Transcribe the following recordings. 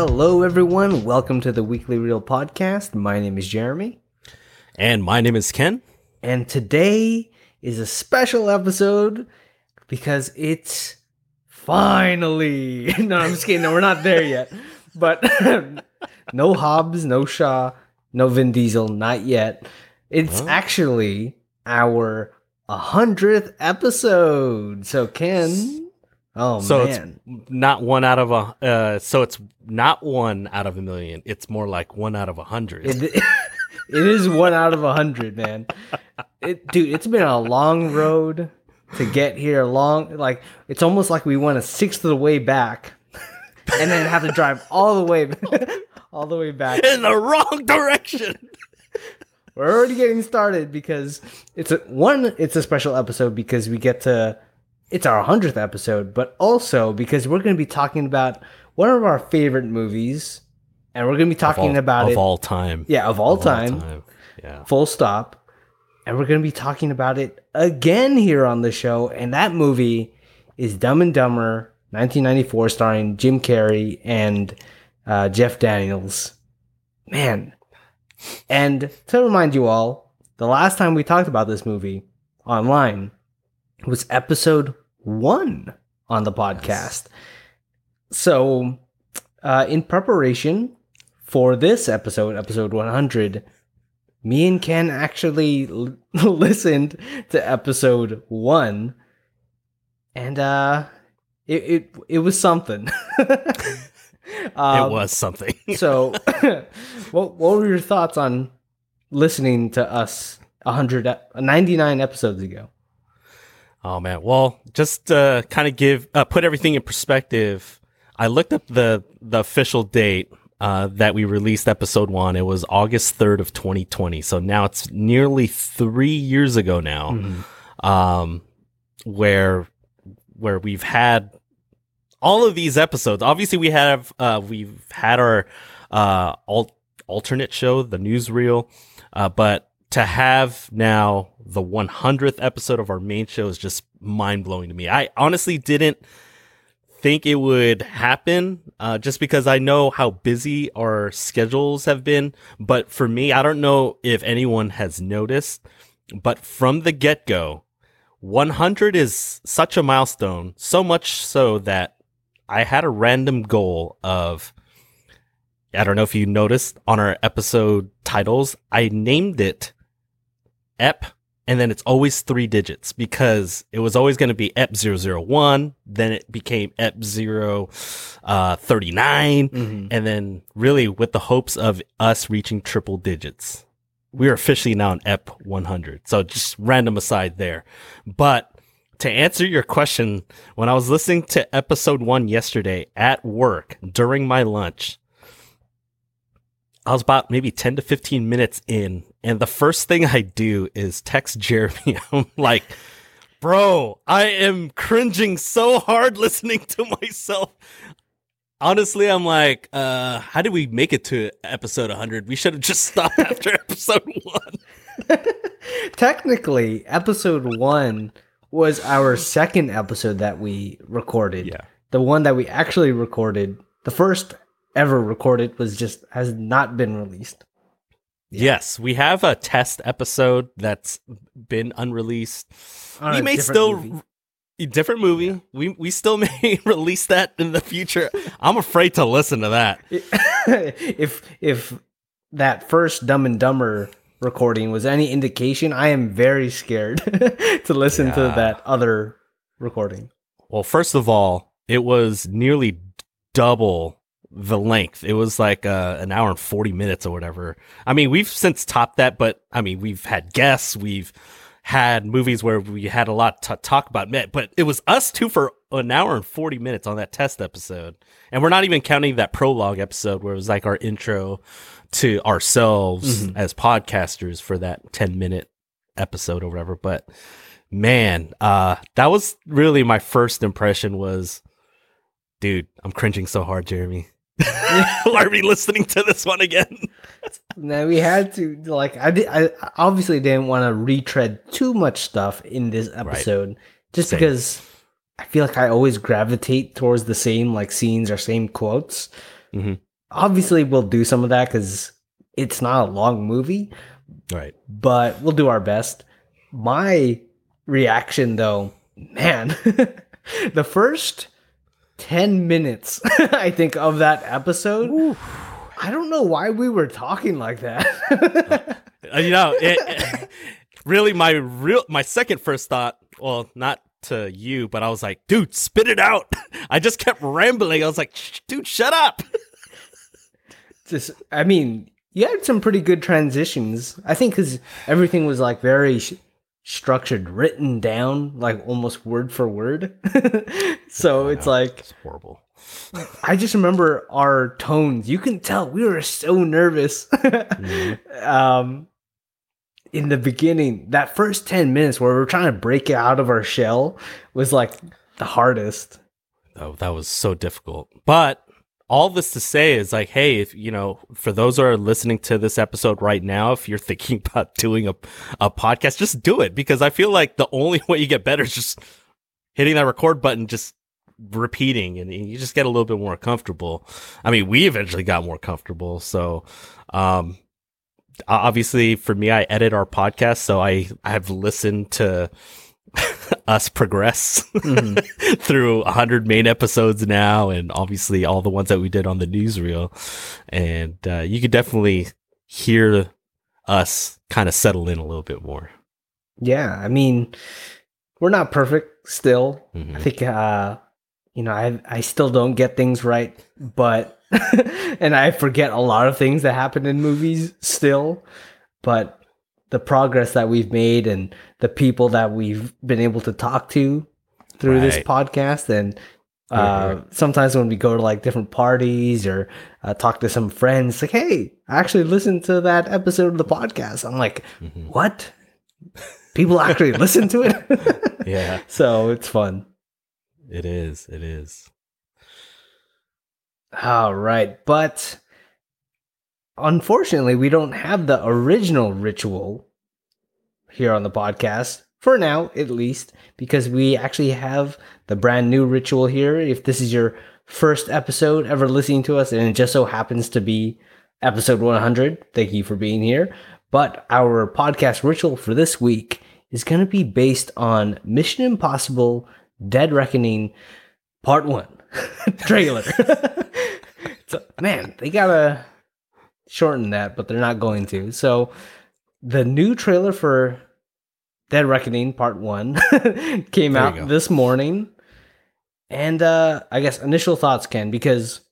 Hello, everyone. Welcome to the Weekly Reel podcast. My name is Jeremy, And my name is Ken. and today is a special episode because it's finally. No, I'm just kidding. No, we're not there yet. But no Hobbs, no Shaw, no Vin Diesel, not yet. It's actually our 100th episode. So, Ken. Oh, so man. it's not one out of a. Uh, so it's not one out of a million. It's more like one out of a hundred. It, it is one out of a hundred, man. It, dude, it's been a long road to get here. Long, like it's almost like we went a sixth of the way back, and then have to drive all the way, all the way back. In the wrong direction. We're already getting started because it's a one. It's a special episode because we get to. It's our hundredth episode, but also because we're going to be talking about one of our favorite movies, and we're going to be talking of all, about of it. all time. yeah, of all Of time. Yeah. full stop. And we're going to be talking about it again here on the show. And that movie is Dumb and Dumber, 1994, starring Jim Carrey and uh, Jeff Daniels. Man. And to remind you all, the last time we talked about this movie online was episode one on the podcast. So, uh, in preparation for this episode, episode 100, me and Ken actually l- listened to episode one, and uh, it it, it was something. Um, it was something. so. what what were your thoughts on listening to us 100 ep- 99 episodes ago? Oh man. Well, just to kind of give uh, put everything in perspective, I looked up the the official date uh, that we released episode one. It was August third of 2020. So now it's nearly three years ago now, um, where where we've had all of these episodes. Obviously, we have uh, we've had our uh, al- alternate show, the newsreel, uh, but to have now the 100th episode of our main show is just mind blowing to me. I honestly didn't think it would happen uh, just because I know how busy our schedules have been. But for me, I don't know if anyone has noticed, but from the get go, 100 is such a milestone, so much so that I had a random goal of I don't know if you noticed on our episode titles, I named it EP and then it's always three digits because it was always going to be EP 001, then it became EP 039, Mhm. and then really with the hopes of us reaching triple digits. We're officially now in EP 100. So just random aside there. But to answer your question, when I was listening to episode one yesterday at work during my lunch, I was about maybe 10 to 15 minutes in. And the first thing I do is text Jeremy. I'm like, bro, I am cringing so hard listening to myself. Honestly, I'm like, uh, how did we make it to episode 100? We should have just stopped after episode one. Technically, episode one was our second episode that we recorded. Yeah. The one that we actually recorded, the first ever recorded, was just has not been released. Yes, we have a test episode that's been unreleased. On we may still movie. a different movie. We we still may release that in the future. I'm afraid to listen to that. if if that first Dumb and Dumber recording was any indication, I am very scared to listen to that other recording. Well, first of all, it was nearly double the length. It was like uh, an hour and 40 minutes or whatever. I mean, we've since topped that, but I mean, we've had guests, we've had movies where we had a lot to talk about, but it was us two for an hour and 40 minutes on that test episode. And we're not even counting that prologue episode where it was like our intro to ourselves as podcasters for that 10 minute episode or whatever. But man, uh, that was really my first impression was, dude, I'm cringing so hard, Jeremy. Why are we listening to this one again? Now we had to like I did. I obviously didn't want to retread too much stuff in this episode, just Same. because I feel like I always gravitate towards the same like scenes or same quotes. Mhm. obviously we'll do some of that because it's not a long movie, Right. but we'll do our best. My reaction, though, man, the first 10 minutes, I think, of that episode, I don't know why we were talking like that. Uh, you know, it, it- really my real my second first thought, well, not to you, but I was like, dude, spit it out. I just kept rambling. I was like, dude, shut up. Just, I mean, you had some pretty good transitions. I think because everything was like very sh- structured, written down, like almost word for word. so it's like, It's horrible. I just remember our tones. You can tell we were so nervous. um, in the beginning, that first 10 minutes where we were trying to break out of our shell was like the hardest. Oh, that was so difficult. But all this to say is like, hey, if you know, for those who are listening to this episode right now, if you're thinking about doing a a podcast, just do it. Because I feel like the only way you get better is just hitting that record button, just repeating, and you just get a little bit more comfortable. I mean, we eventually got more comfortable, so um obviously for me i edit our podcast. So i i've listened to us progress Mhm. through 100 main episodes now and obviously all the ones that we did on the newsreel and uh, you could definitely hear us kind of settle in a little bit more Yeah, I mean, we're not perfect still. I Mhm. think uh you know, I I still don't get things right, but and I forget a lot of things that happen in movies still, but the progress that we've made and the people that we've been able to talk to through this podcast and uh, Right, sometimes when we go to like different parties or uh, talk to some friends, like, hey, I actually listened to that episode of the podcast. I'm like, Mhm. what? People actually listen to it? yeah so it's fun. it is it is All right. But unfortunately, we don't have the original ritual here on the podcast. For now, at least, because we actually have the brand new ritual here. If this is your first episode ever listening to us, and it just so happens to be episode 100, thank you for being here. But our podcast ritual for this week is going to be based on Mission Impossible Dead Reckoning Part 1 trailer. so, man, they gotta shorten that, but they're not going to. So, the new trailer for Dead Reckoning Part 1 came There out this morning. And uh I guess initial thoughts, Ken, because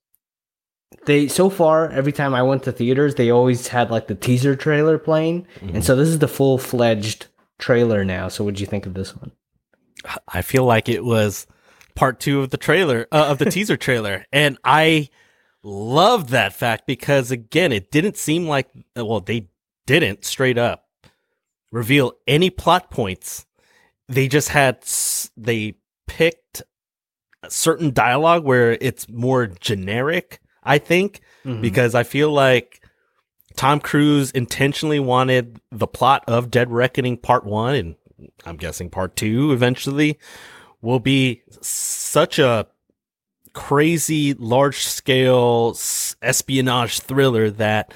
they so far every time I went to theaters, they always had like the teaser trailer playing, and so this is the full fledged trailer now. So, what'd you think of this one? I feel like it was part two of the trailer uh, of the teaser trailer, and I loved that fact because again, it didn't seem like well, they didn't straight up reveal any plot points. They just had they picked a certain dialogue where it's more generic. I think Mhm. because I feel like Tom Cruise intentionally wanted the plot of Dead Reckoning Part 1 and I'm guessing Part 2 eventually will be such a crazy large scale espionage thriller that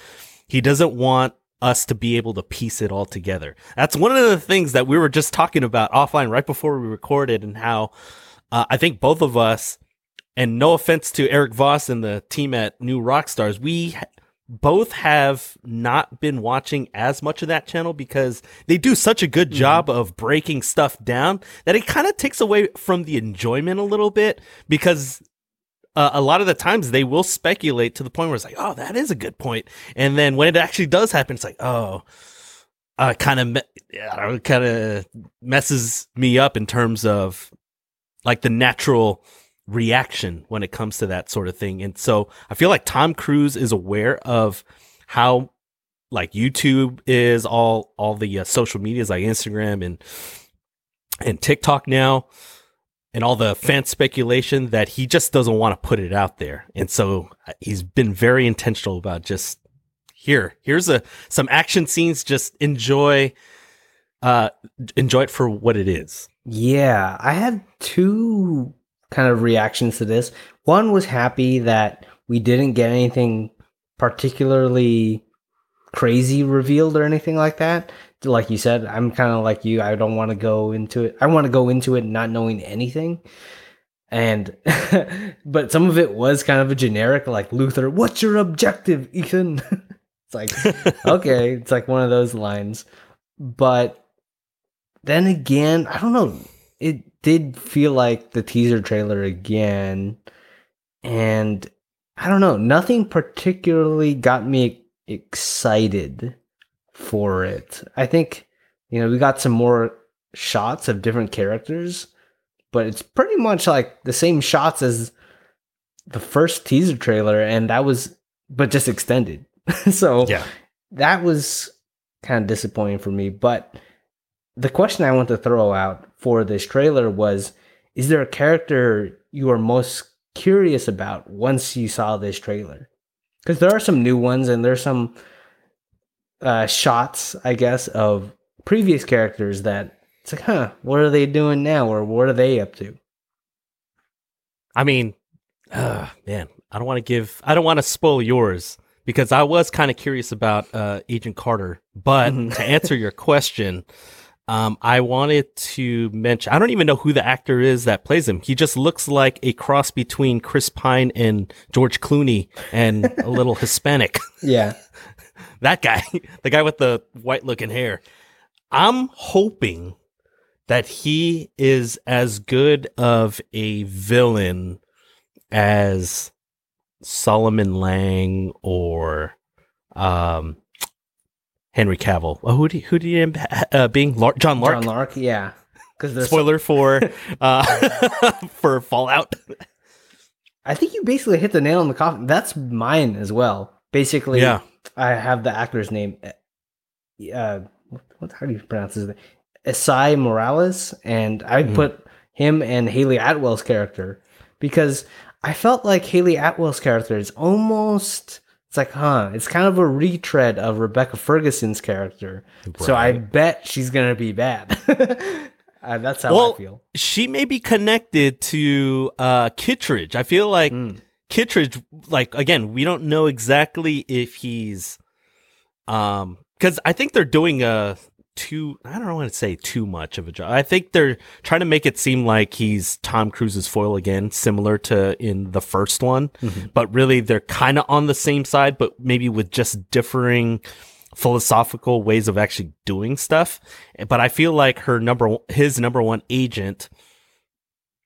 he doesn't want us to be able to piece it all together. That's one of the things that we were just talking about offline right before we recorded and how uh, I think both of us and no offense to Eric Voss and the team at New Rockstars, we both have not been watching as much of that channel because they do such a good job of breaking stuff down that it kind of takes away from the enjoyment a little bit because uh, a lot of the times they will speculate to the point where it's like, oh, that is a good point. And then when it actually does happen, it's like, oh, uh, kind of, me- kind of messes me up in terms of like the natural reaction when it comes to that sort of thing. And so I feel like Tom Cruise is aware of how like YouTube is all all the uh, social medias like Instagram and and TikTok now and all the fan speculation that he just doesn't want to put it out there. And so uh, he's been very intentional about just here, here's a some action scenes just enjoy uh enjoy it for what it is. Yeah, I had two kind of reactions to this. One was happy that we didn't get anything particularly crazy revealed or anything like that. Like you said, I'm kind of like you. I don't want to go into it. I want to go into it not knowing anything. And, but some of it was kind of a generic, like Luther, what's your objective, Ethan? it's like, okay, it's like one of those lines. But then again, I don't know. It did feel like the teaser trailer again. And I don't know, nothing particularly got me excited for it. I think, you know, we got some more shots of different characters, but it's pretty much like the same shots as the first teaser trailer, and that was, but just extended. so, Yeah. that was kind of disappointing for me. But the question I want to throw out for this trailer was Is there a character you are most curious about once you saw this trailer? Because there are some new ones and there's some uh, shots, I guess, of previous characters that it's like, huh, what are they doing now or what are they up to? I mean, uh, man, I don't want to give, I don't want to spoil yours because I was kind of curious about uh, Agent Carter. But Mhm. to answer your question, um, I wanted to mention, I don't even know who the actor is that plays him. He just looks like a cross between Chris Pine and George Clooney and a little Hispanic. Yeah. That guy, the guy with the white looking hair. I'm hoping that he is as good of a villain as Solomon Lang or um, Henry Cavill. Oh, who did who did he end up uh, being? Lar- John Lark. John Lark, yeah. Because Spoiler for uh, for Fallout. I think you basically hit the nail on the coffin. That's mine as well. Basically, Yeah. I have the actor's name. Uh, what? How do you pronounce his name? Esai Morales, and I Mhm. put him and Hayley Atwell's character because I felt like Hayley Atwell's character is almost. It's like, huh? It's kind of a retread of Rebecca Ferguson's character. So I bet she's gonna be bad. uh, that's how Well, I feel. she may be connected to uh, Kittredge. I feel like Mm. Kittredge, like again, we don't know exactly if he's, um, because I think they're doing a too. I don't want to say too much of a job. I think they're trying to make it seem like he's Tom Cruise's foil again, similar to in the first one, Mhm. but really they're kind of on the same side, but maybe with just differing philosophical ways of actually doing stuff. But I feel like her number, his number one agent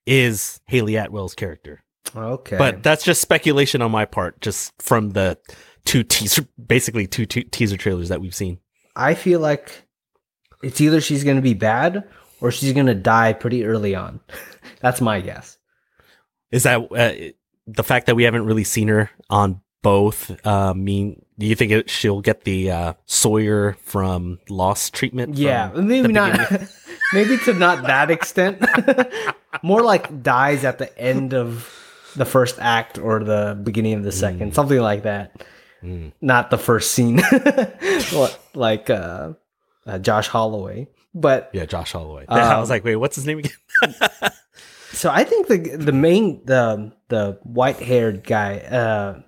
is Hayley Atwell's character. Okay, But that's just speculation on my part, just from the two teaser, basically two, two teaser trailers that we've seen. I feel like it's either she's going to be bad or she's going to die pretty early on. That's my guess. Is that uh, the fact that we haven't really seen her on both? Uh, mean, do you think it, she'll get the uh, Sawyer from Lost treatment? Yeah, maybe not. maybe to not that extent. More like dies at the end of the first act or the beginning of the second, something like that. Mm. Not the first scene, like uh, uh, Josh Holloway. But Yeah, Josh Holloway. I was Um, like, wait, what's his name again? So I think the the main the the white haired guy, uh,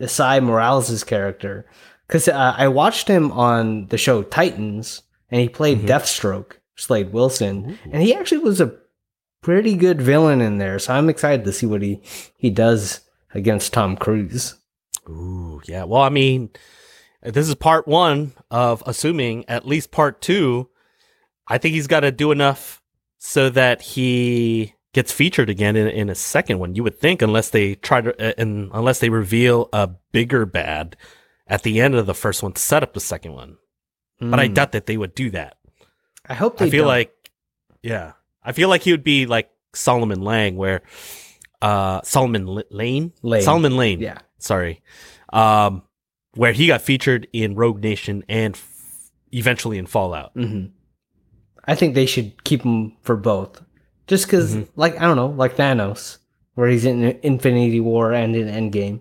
Esai Morales' character, because uh, I watched him on the show Titans, and he played Mhm. Deathstroke, Slade Wilson, Ooh. and he actually was a pretty good villain in there. So I'm excited to see what he he does against Tom Cruise. Ooh, yeah. Well, I mean, this is part one of assuming at least part two. I think he's got to do enough so that he gets featured again in, in a second one. You would think, unless they try to, uh, and unless they reveal a bigger bad at the end of the first one to set up the second one. But I Hmm. doubt that they would do that. I hope they I feel don't. like, yeah, I feel like he would be like Solomon Lang, where uh Solomon L- Lane, Lane. Solomon Lane, yeah. sorry, um, where he got featured in Rogue Nation and f- eventually in Fallout. hmm I think they should keep him for both, just because, Mhm. like I don't know, like Thanos, where he's in Infinity War and in Endgame.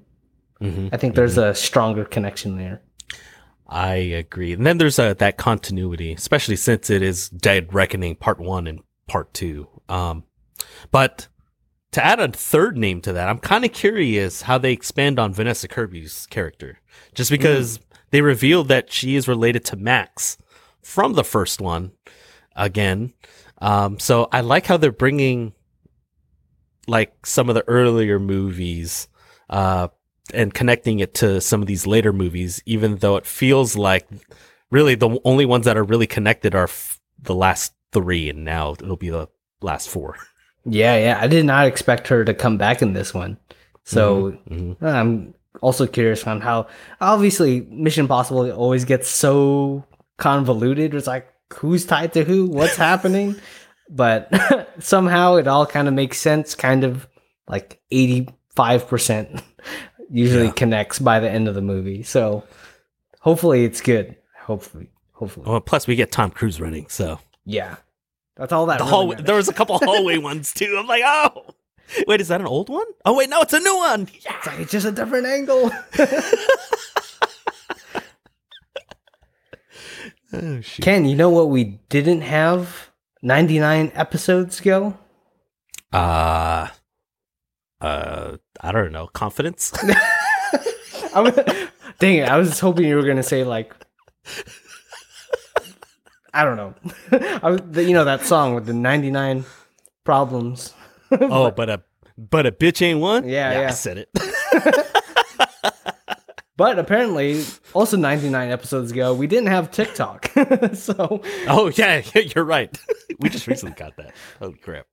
Mm-hmm. I think there's a stronger connection there. I agree. And then there's uh, that continuity, especially since it is Dead Reckoning Part One and Part Two. Um, but to add a third name to that, I'm kind of curious how they expand on Vanessa Kirby's character, just because they revealed that she is related to Max from the first one again. Um, so I like how they're bringing like some of the earlier movies, uh, and connecting it to some of these later movies, even though it feels like really the only ones that are really connected are f- the last three, and now it'll be the last four. Yeah, yeah. I did not expect her to come back in this one. So Mhm. I'm also curious on how obviously Mission Impossible always gets so convoluted. It's like who's tied to who, what's happening, but somehow it all kind of makes sense. Kind of like eighty five percent usually Yeah. connects by the end of the movie. So hopefully it's good. Hopefully, hopefully, Well, plus we get Tom Cruise running, so yeah. That's all that. the really hallway. There was a couple hallway ones too. I'm like, oh, wait, is that an old one? Oh wait, no, it's a new one. Yeah. It's like it's just a different angle. Oh shoot. Ken, you know what we didn't have 99 episodes ago? Uh, uh, I don't know. Confidence. Dang it, I was hoping you were going to say, like, I don't know. I was, you know, that song with the 99 problems. oh, but a but a bitch ain't one. Yeah, I yeah. said it. But apparently, also 99 episodes ago, we didn't have TikTok. so, oh yeah, you're right. we just recently got that. Oh crap.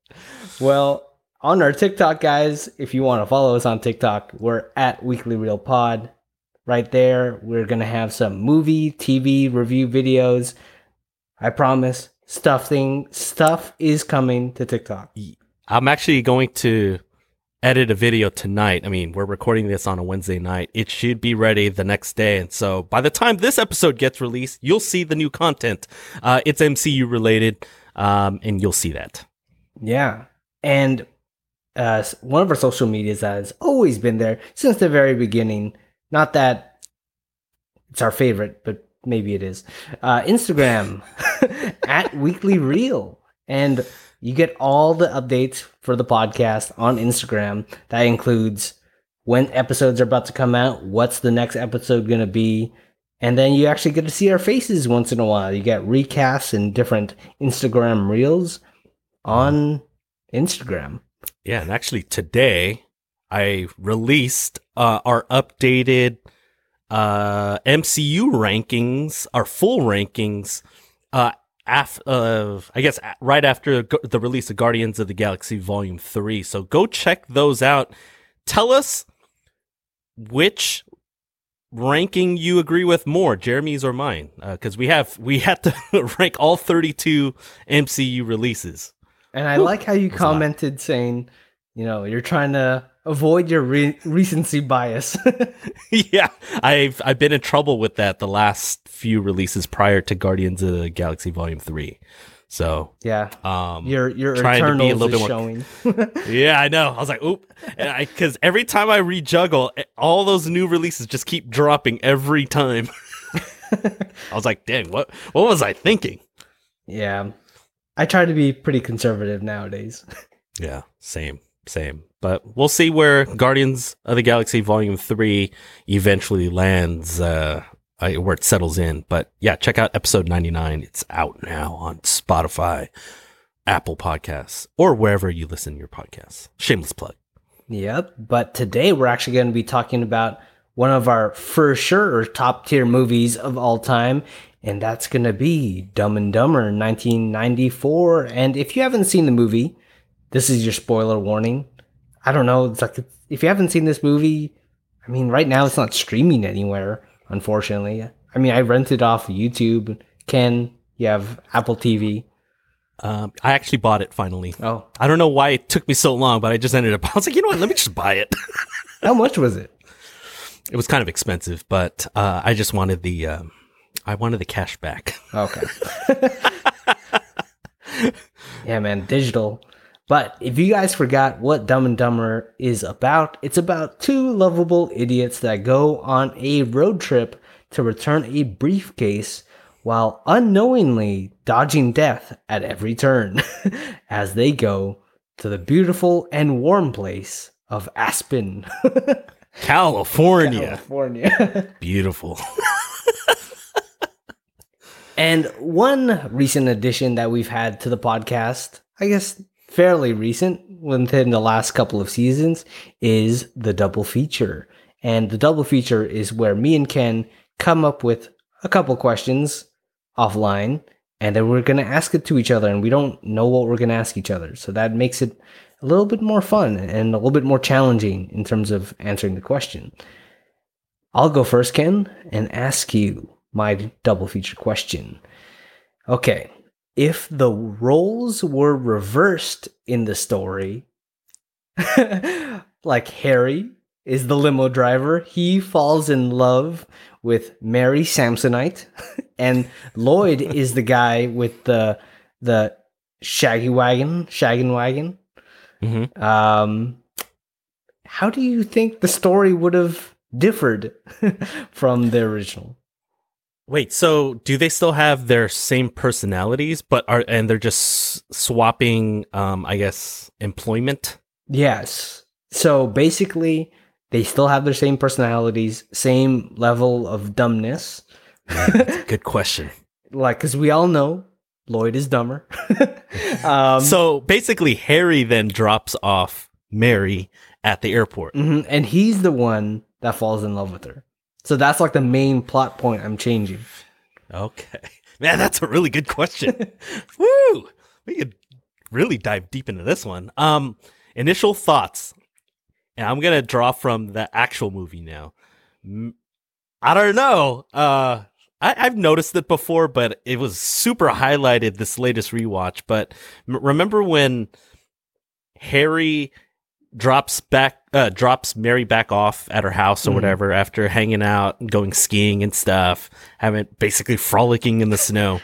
well, on our TikTok, guys, if you want to follow us on TikTok, we're at Weekly Reel Pod. Right there, we're going to have some movie, TV review videos. I promise, stuff thing, stuff is coming to TikTok. I'm actually going to edit a video tonight. I mean, we're recording this on a Wednesday night. It should be ready the next day. And so by the time this episode gets released, you'll see the new content. Uh, it's MCU related. Um, and you'll see that. Yeah. And uh, one of our social medias that has always been there since the very beginning. Not that it's our favorite, but maybe it is. Uh, Instagram at Weekly Reel. And you get all the updates for the podcast on Instagram. That includes when episodes are about to come out, what's the next episode going to be. And then you actually get to see our faces once in a while. You get recasts and different Instagram reels on Instagram. Yeah. And actually today I released, uh, our updated, uh, MCU rankings, our full rankings, uh, af- uh, I guess right after the release of Guardians of the Galaxy Volume 3. So go check those out. Tell us which ranking you agree with more, Jeremy's or mine, because we have we had to rank all 32 MCU releases. And I like how you That's a lot. commented saying, you know, you're trying to avoid your re- recency bias. yeah, I've I've been in trouble with that the last few releases prior to Guardians of the Galaxy Volume 3. So, yeah. um Your your trying to be a little bit more- showing. Yeah, I know. I was like, oop. Because every time I rejuggle, eh, all those new releases just keep dropping every time. I was like, dang, what what was I thinking? yeah. I try to be pretty conservative nowadays. Yeah, same, same. But we'll see where Guardians of the Galaxy Volume 3 eventually lands, uh, where it settles in. But yeah, check out episode 99. It's out now on Spotify, Apple Podcasts, or wherever you listen to your podcasts. Shameless plug. Yep. But today we're actually going to be talking about one of our for sure top tier movies of all time. And that's going to be Dumb and Dumber 1994. And if you haven't seen the movie, this is your spoiler warning. I don't know. It's like if you haven't seen this movie, I mean, right now it's not streaming anywhere, unfortunately. I mean, I rented off YouTube. Ken, you have Apple TV. Um, I actually bought it finally. Oh, I don't know why it took me so long, but I just ended up. I was like, you know what? Let me just buy it. how much was it? it was kind of expensive, but uh, I just wanted the. Um, I wanted the cash back. Okay. yeah, man, digital. But if you guys forgot what Dumb and Dumber is about, it's about two lovable idiots that go on a road trip to return a briefcase while unknowingly dodging death at every turn as they go to the beautiful and warm place of Aspen, California. California. Beautiful. and one recent addition that we've had to the podcast, I guess fairly recent within the last couple of seasons, is the double feature. And the double feature is where me and Ken come up with a couple questions offline and then we're going to ask it to each other and we don't know what we're going to ask each other. So that makes it a little bit more fun and a little bit more challenging in terms of answering the question. I'll go first ken and ask you my double feature question. Okay if the roles were reversed in the story like harry is the limo driver he falls in love with Mary Samsonite, and Lloyd is the guy with the the shaggy wagon, shaggin' wagon. Mhm. Um, how do you think the story would have differed from the original? Wait, so do they still have their same personalities, but are and they're just swapping, um, I guess, employment? Yes. So basically, they still have their same personalities, same level of dumbness. Good question. like, because we all know Lloyd is dumber. um, so basically, Harry then drops off Mary at the airport. Mhm, And he's the one that falls in love with her. So that's like the main plot point I'm changing. Okay, man, that's a really good question. Woo! We could really dive deep into this one. Um, initial thoughts, and I'm gonna draw from the actual movie now. I don't know. Uh, I, I've noticed it before, but it was super highlighted this latest rewatch. But remember when Harry drops back, uh, drops Mary back off at her house or Mhm. whatever after hanging out, and going skiing and stuff, having basically frolicking in the snow.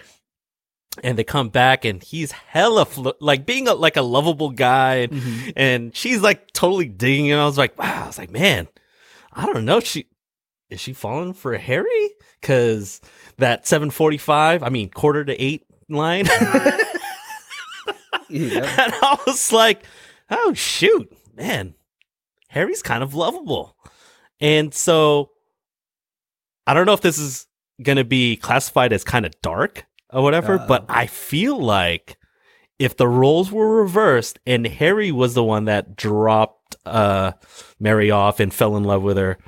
And they come back, and he's hella fl- like being a, like a lovable guy, and, and she's like totally digging him. I was like, wow. I was like, man, I don't know. She is she falling for Harry? Because that seven forty five, I mean quarter to eight line. Yeah. and I was like, oh shoot, man, Harry's kind of lovable. And so I don't know if this is gonna be classified as kind of dark or whatever, Uh-oh. but I feel like if the roles were reversed and Harry was the one that dropped uh Mary off and fell in love with her,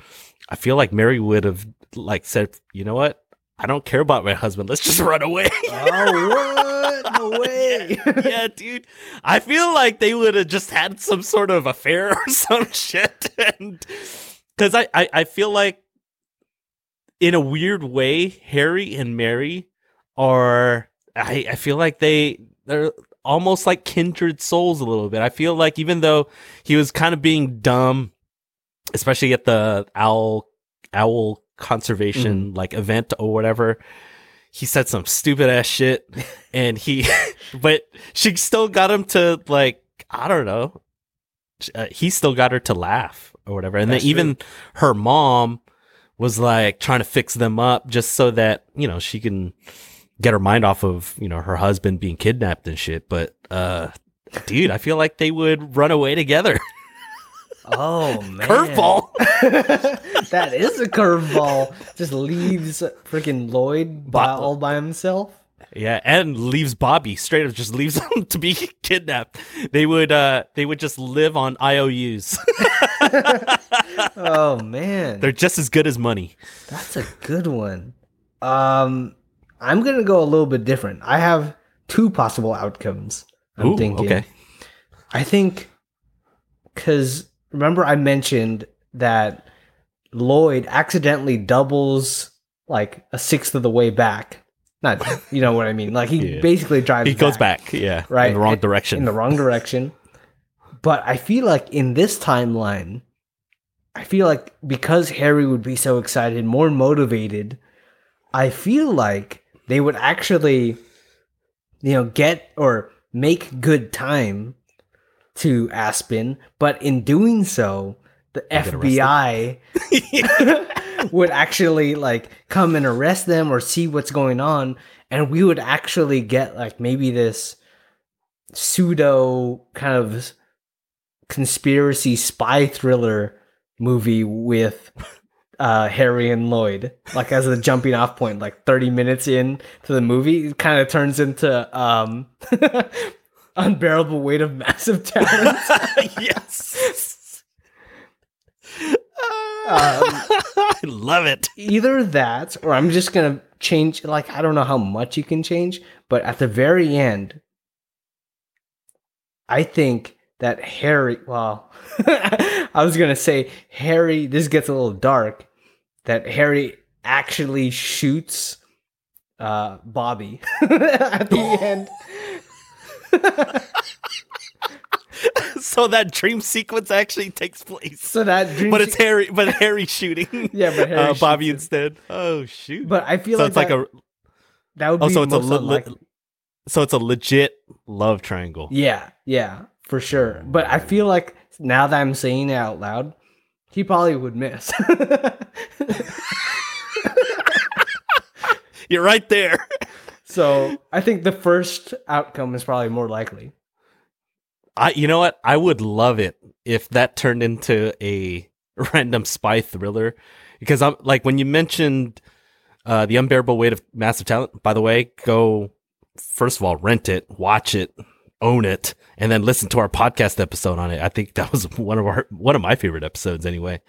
I feel like Mary would have like said, you know what? I don't care about my husband. Let's just run away. oh, what? No way. yeah, dude. I feel like they would have just had some sort of affair or some shit. And because I, I, I feel like in a weird way, Harry and Mary are I, I feel like they they're almost like kindred souls a little bit. I feel like even though he was kind of being dumb, especially at the owl owl conservation like event or whatever, he said some stupid ass shit and he but she still got him to like i don't know uh, he still got her to laugh or whatever. And That's then even her mom was like trying to fix them up just so that you know she can get her mind off of you know her husband being kidnapped and shit. But uh dude i feel like they would run away together Oh man. curveball that is a curveball. Just leaves freaking Lloyd by, all by himself. Yeah, and leaves Bobby straight up just leaves him to be kidnapped. They would uh they would just live on IOUs. Oh man. They're just as good as money. That's a good one. Um I'm going to go a little bit different. I have two possible outcomes. I'm Ooh, thinking. okay. I think cuz remember I mentioned that Lloyd accidentally doubles like a sixth of the way back. Not you know what I mean. Like he Yeah. basically drives He goes back, yeah, Right, in the wrong direction. in the wrong direction. But I feel like in this timeline, I feel like because Harry would be so excited, more motivated, I feel like they would actually, you know, get or make good time to Aspen. But in doing so, the get FBI would actually like come and arrest them or see what's going on and we would actually get like maybe this pseudo kind of conspiracy spy thriller movie with uh, Harry and Lloyd, like as a jumping off point, like 30 minutes in to the movie, it kind of turns into um, unbearable weight of massive talent. yes. Um, I love it. Either that, or I'm just gonna change. Like I don't know how much you can change, but at the very end, I think that Harry. Well, I was gonna say Harry. This gets a little dark. That Harry actually shoots uh, Bobby at the end. so that dream sequence actually takes place. So that dream but it's se- Harry, but Harry shooting. Yeah, but Harry uh, Bobby instead. Oh shoot! But I feel so like it's like that, a that would oh, be so it's a le- le- so it's a legit love triangle. Yeah, yeah, for sure. But I feel like now that I'm saying it out loud, he probably would miss. You're right there. So I think the first outcome is probably more likely. I, you know what? I would love it if that turned into a random spy thriller, because I'm like when you mentioned uh, the unbearable weight of massive talent. By the way, go first of all rent it, watch it, own it, and then listen to our podcast episode on it. I think that was one of our one of my favorite episodes, anyway.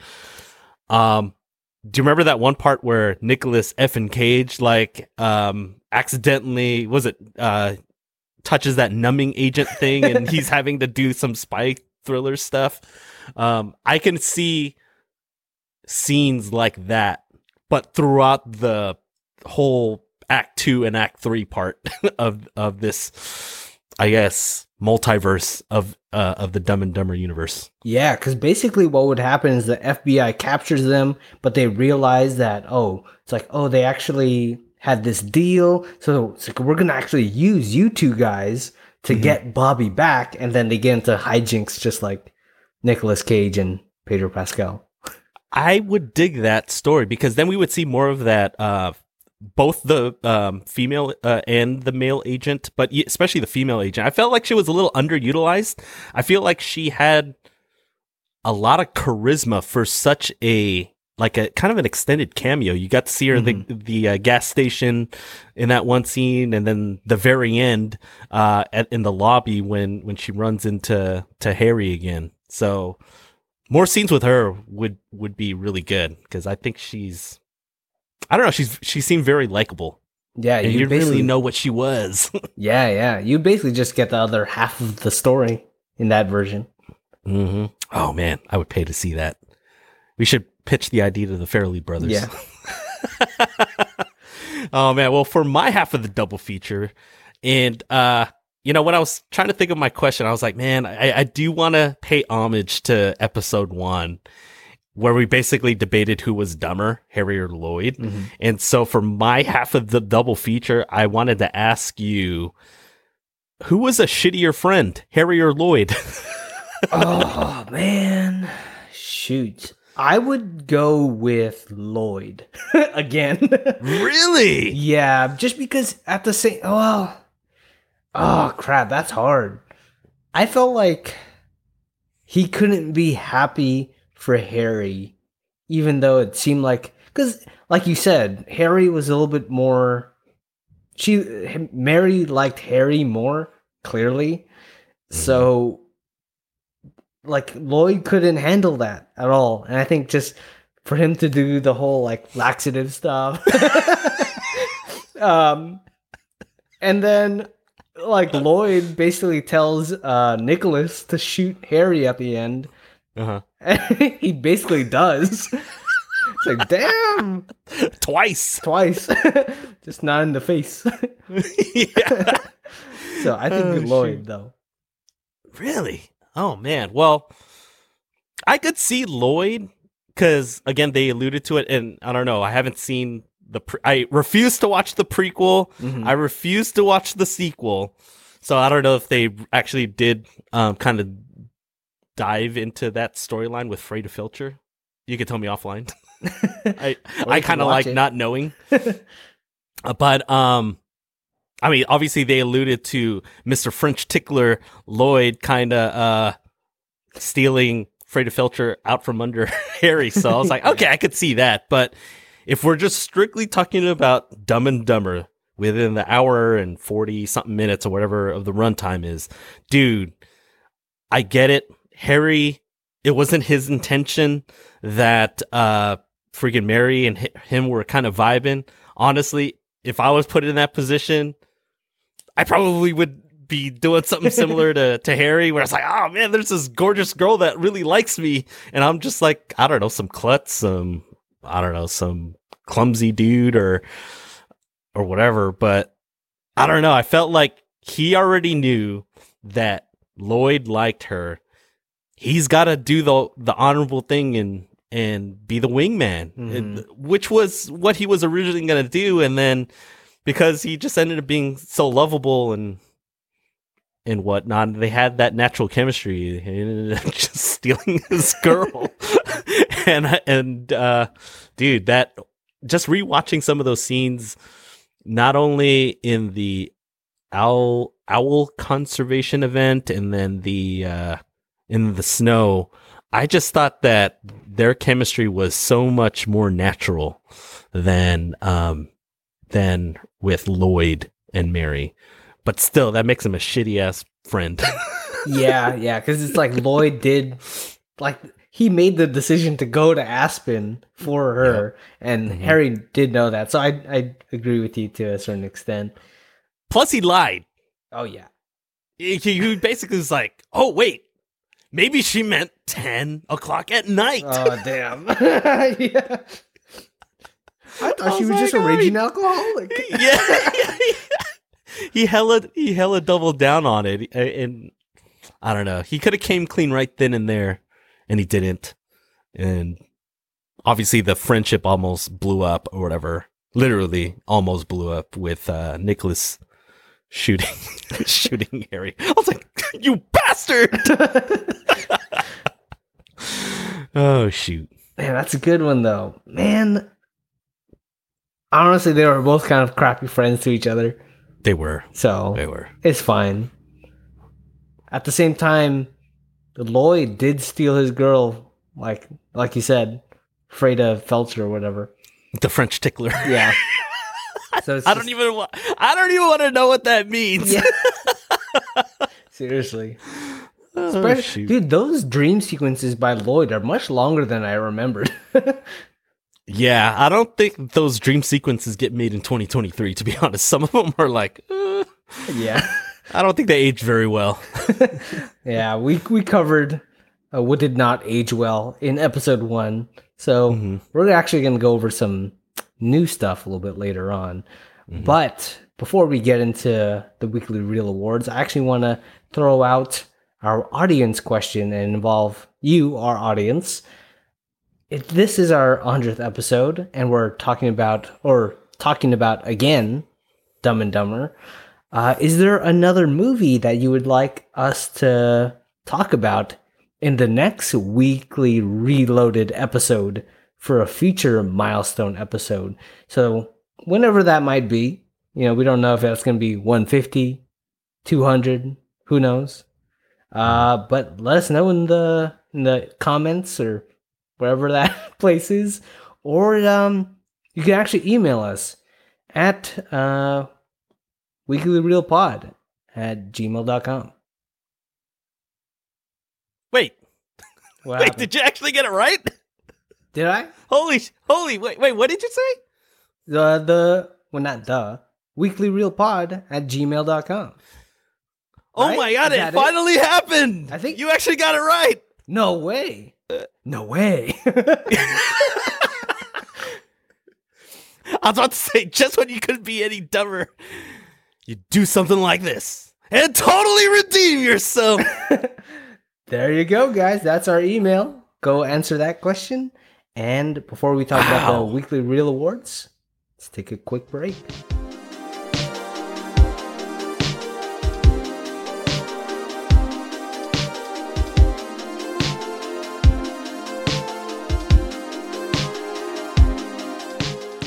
Um, do you remember that one part where Nicolas F. and Cage like um accidentally was it uh touches that numbing agent thing and he's having to do some spy thriller stuff. Um, I can see scenes like that, but throughout the whole act two and act three part of of this, I guess, multiverse of uh, of the Dumb and Dumber universe. Yeah, because basically what would happen is the FBI captures them, but they realize that oh, it's like oh, they actually had this deal, so it's like we're gonna actually use you two guys to Mhm. get Bobby back, and then they get into hijinks just like Nicolas Cage and Pedro Pascal. I would dig that story because then we would see more of that. Uh, both the um, female uh, and the male agent, but especially the female agent. I felt like she was a little underutilized. I feel like she had a lot of charisma for such a like a kind of an extended cameo. You got to see her at the the uh, gas station in that one scene, and then the very end uh, at, in the lobby when when she runs into to Harry again. So more scenes with her would would be really good because I think she's I don't know she's she seemed very likable Yeah, and you you basically really know what she was. Yeah, yeah. You basically just get the other half of the story in that version. hmm Oh man, I would pay to see that. We should pitch the idea to the Farrelly brothers. Yeah. oh man, well for my half of the double feature, and uh, you know when I was trying to think of my question, I was like, man, I, I do want to pay homage to episode one, where we basically debated who was dumber, Harry or Lloyd. Mhm. And so for my half of the double feature, I wanted to ask you, who was a shittier friend, Harry or Lloyd? oh man, shoot! I would go with Lloyd again. really? yeah, just because at the same. Well, oh crap, that's hard. I felt like he couldn't be happy for Harry, even though it seemed like because, like you said, Harry was a little bit more. She Mary liked Harry more clearly, so like Lloyd couldn't handle that at all, and I think just for him to do the whole like laxative stuff, um, and then like Lloyd basically tells uh Nicholas to shoot Harry at the end. Uh-huh. He basically does. It's like, damn, Twice. twice, just not in the face. yeah. so I think Oh, Lloyd shoot. though. Really? Oh man. Well, I could see Lloyd because again they alluded to it, and I don't know. I haven't seen the. Pre- I refuse to watch the prequel. Mhm. I refuse to watch the sequel. So I don't know if they actually did um, kind of dive into that storyline with Fraida Felcher. You could tell me offline. I I kind of like it. not knowing. But um I mean, obviously they alluded to Mr. French Tickler Lloyd kind of uh, stealing Fraida Felcher out from under Harry. So I was like, okay, I could see that. But if we're just strictly talking about Dumb and Dumber within the hour and 40 something minutes or whatever of the runtime is, dude, I get it. Harry, it wasn't his intention that uh freaking Mary and him were kind of vibing. Honestly, if I was put in that position, I probably would be doing something similar to, to Harry, where it's like, oh man, there's this gorgeous girl that really likes me. And I'm just like, I don't know, some klutz, some, I don't know, some clumsy dude or, or whatever. But I don't know. I felt like he already knew that Lloyd liked her. He's got to do the, the honorable thing and, and be the wingman, mm-hmm. which was what he was originally going to do. And then, because he just ended up being so lovable and and whatnot. They had that natural chemistry. He ended up just stealing his girl, and and uh, dude, that just rewatching some of those scenes, not only in the owl owl conservation event and then the uh, in the snow. I just thought that their chemistry was so much more natural than um, than with Lloyd and Mary. But still, that makes him a shitty ass friend. yeah, yeah, because it's like Lloyd did, like he made the decision to go to Aspen for her, and mm-hmm. Harry did know that. So I I agree with you to a certain extent. Plus, he lied. Oh yeah, he, he basically was like, "Oh wait, maybe she meant ten o'clock at night." Oh damn! yeah. I thought I she was like, just a raging alcoholic. yeah, he hella he hella doubled down on it, and I don't know. He could have came clean right then and there, and he didn't. And obviously, the friendship almost blew up or whatever. Literally, almost blew up with uh, Nicholas shooting shooting Harry. I was like, "You bastard!" oh shoot! Man, that's a good one though. Man, honestly, they were both kind of crappy friends to each other. They were. So they were. It's fine. At the same time, Lloyd did steal his girl, like like you said, Fraida Felcher or whatever. The French tickler. Yeah. so I don't even want. I don't even want to know what that means. Yeah. Seriously. Oh, dude, those dream sequences by Lloyd are much longer than I remembered. Yeah, I don't think those dream sequences get made in 2023. To be honest, some of them are like, uh, yeah, I don't think they age very well. yeah, we we covered uh, what did not age well in episode one, so mm-hmm. we're actually going to go over some new stuff a little bit later on. Mm-hmm. But before we get into the weekly reel awards, I actually want to throw out our audience question and involve you, our audience if this is our 100th episode and we're talking about or talking about again dumb and dumber uh, is there another movie that you would like us to talk about in the next weekly reloaded episode for a future milestone episode so whenever that might be you know we don't know if that's going to be 150 200 who knows uh, but let us know in the in the comments or wherever that place is, or um, you can actually email us at uh, weeklyreelpod at gmail.com. Wait. What wait, did you actually get it right? Did I? Holy, holy, wait, wait, what did you say? The, the, well, not the, weekly reel pod at gmail.com. Oh right? my god, it finally it? happened! I think you actually got it right. No way. No way. I was about to say, just when you couldn't be any dumber, you do something like this and totally redeem yourself. there you go, guys. That's our email. Go answer that question. And before we talk about the weekly reel awards, let's take a quick break.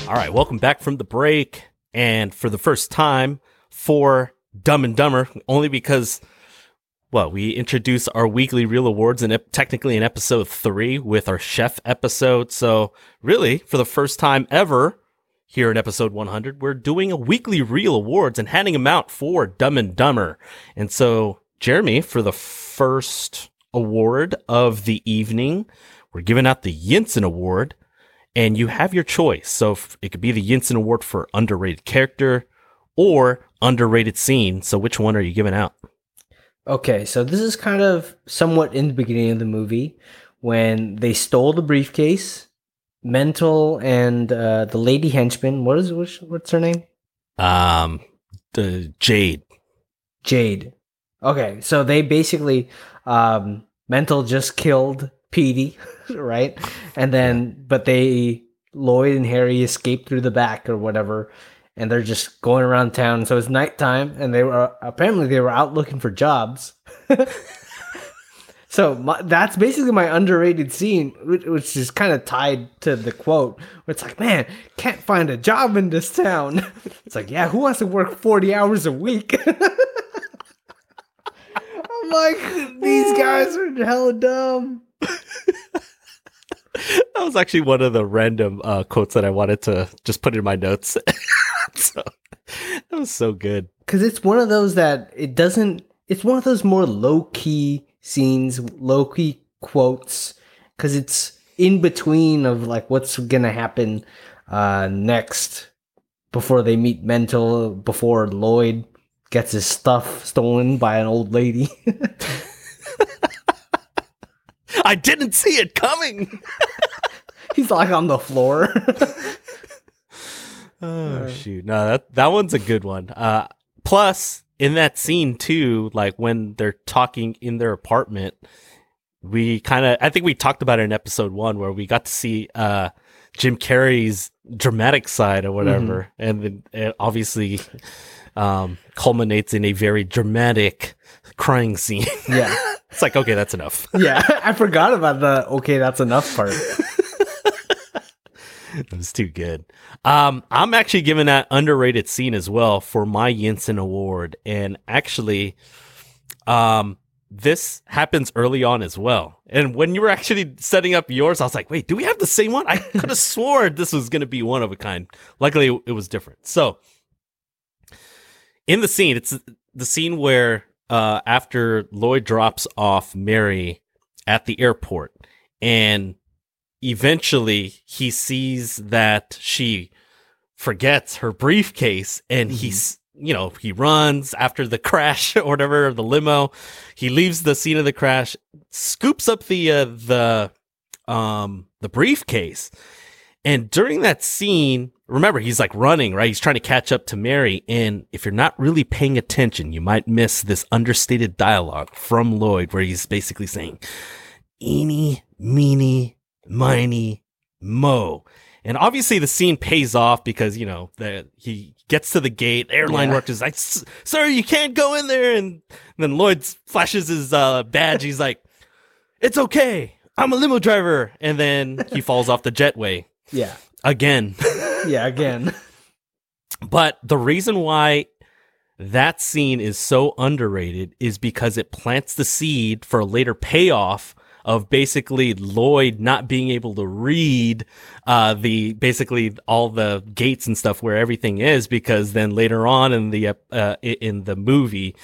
All right, welcome back from the break. And for the first time, for Dumb and Dumber only because well, we introduce our weekly reel awards and technically in episode three with our chef episode. So really, for the first time ever here in episode 100, we're doing a weekly reel awards and handing them out for Dumb and Dumber. And so, Jeremy, for the first award of the evening, we're giving out the Yinsen Award and you have your choice. So it could be the Yinsen Award for underrated character or underrated scene. So which one are you giving out? Okay, so this is kind of somewhat in the beginning of the movie when they stole the briefcase. Mental and uh, the lady henchman. What is what's, what's her name? Um, the Jade. Jade. Okay, so they basically um, Mental just killed Petey, right? And then, but they Lloyd and Harry escaped through the back or whatever, and they're just going around town. So it's nighttime, and they were apparently they were out looking for jobs. so my, that's basically my underrated scene, which, which is kind of tied to the quote. Where it's like, man, can't find a job in this town. It's like, yeah, who wants to work forty hours a week? I'm like, these guys are hella dumb. that was actually one of the random uh, quotes that I wanted to just put in my notes. so that was so good because it's one of those that it doesn't. It's one of those more low key scenes, low key quotes, because it's in between of like what's gonna happen uh, next before they meet Mental, before Lloyd gets his stuff stolen by an old lady. I didn't see it coming. He's like on the floor. Shoot! No, that that one's a good one. Uh, plus, in that scene too, like when they're talking in their apartment, we kind of I think we talked about it in episode one where we got to see uh, Jim Carrey's dramatic side or whatever, mm-hmm. and then it obviously um, culminates in a very dramatic crying scene. Yeah. it's like, okay, that's enough. yeah. I forgot about the okay, that's enough part. it was too good. Um, I'm actually giving that underrated scene as well for my Yinsen Award. And actually, um, this happens early on as well. And when you were actually setting up yours, I was like, wait, do we have the same one? I could have swore this was going to be one of a kind. Luckily, it was different. So, in the scene, it's the scene where uh, after Lloyd drops off Mary at the airport, and eventually he sees that she forgets her briefcase, and mm-hmm. he's you know he runs after the crash or whatever the limo. He leaves the scene of the crash, scoops up the uh, the um the briefcase, and during that scene, remember, he's like running, right? He's trying to catch up to Mary. And if you're not really paying attention, you might miss this understated dialogue from Lloyd where he's basically saying, Eeny, meeny, miny, mo. And obviously the scene pays off because, you know, the, he gets to the gate. Airline yeah. worker is like, sir, you can't go in there. And, then Lloyd flashes his uh, badge. He's like, it's okay. I'm a limo driver. And then he falls off the jetway. Yeah. Again. yeah, again. But the reason why that scene is so underrated is because it plants the seed for a later payoff of basically Lloyd not being able to read uh, the basically all the gates and stuff where everything is because then later on in the uh, in the movie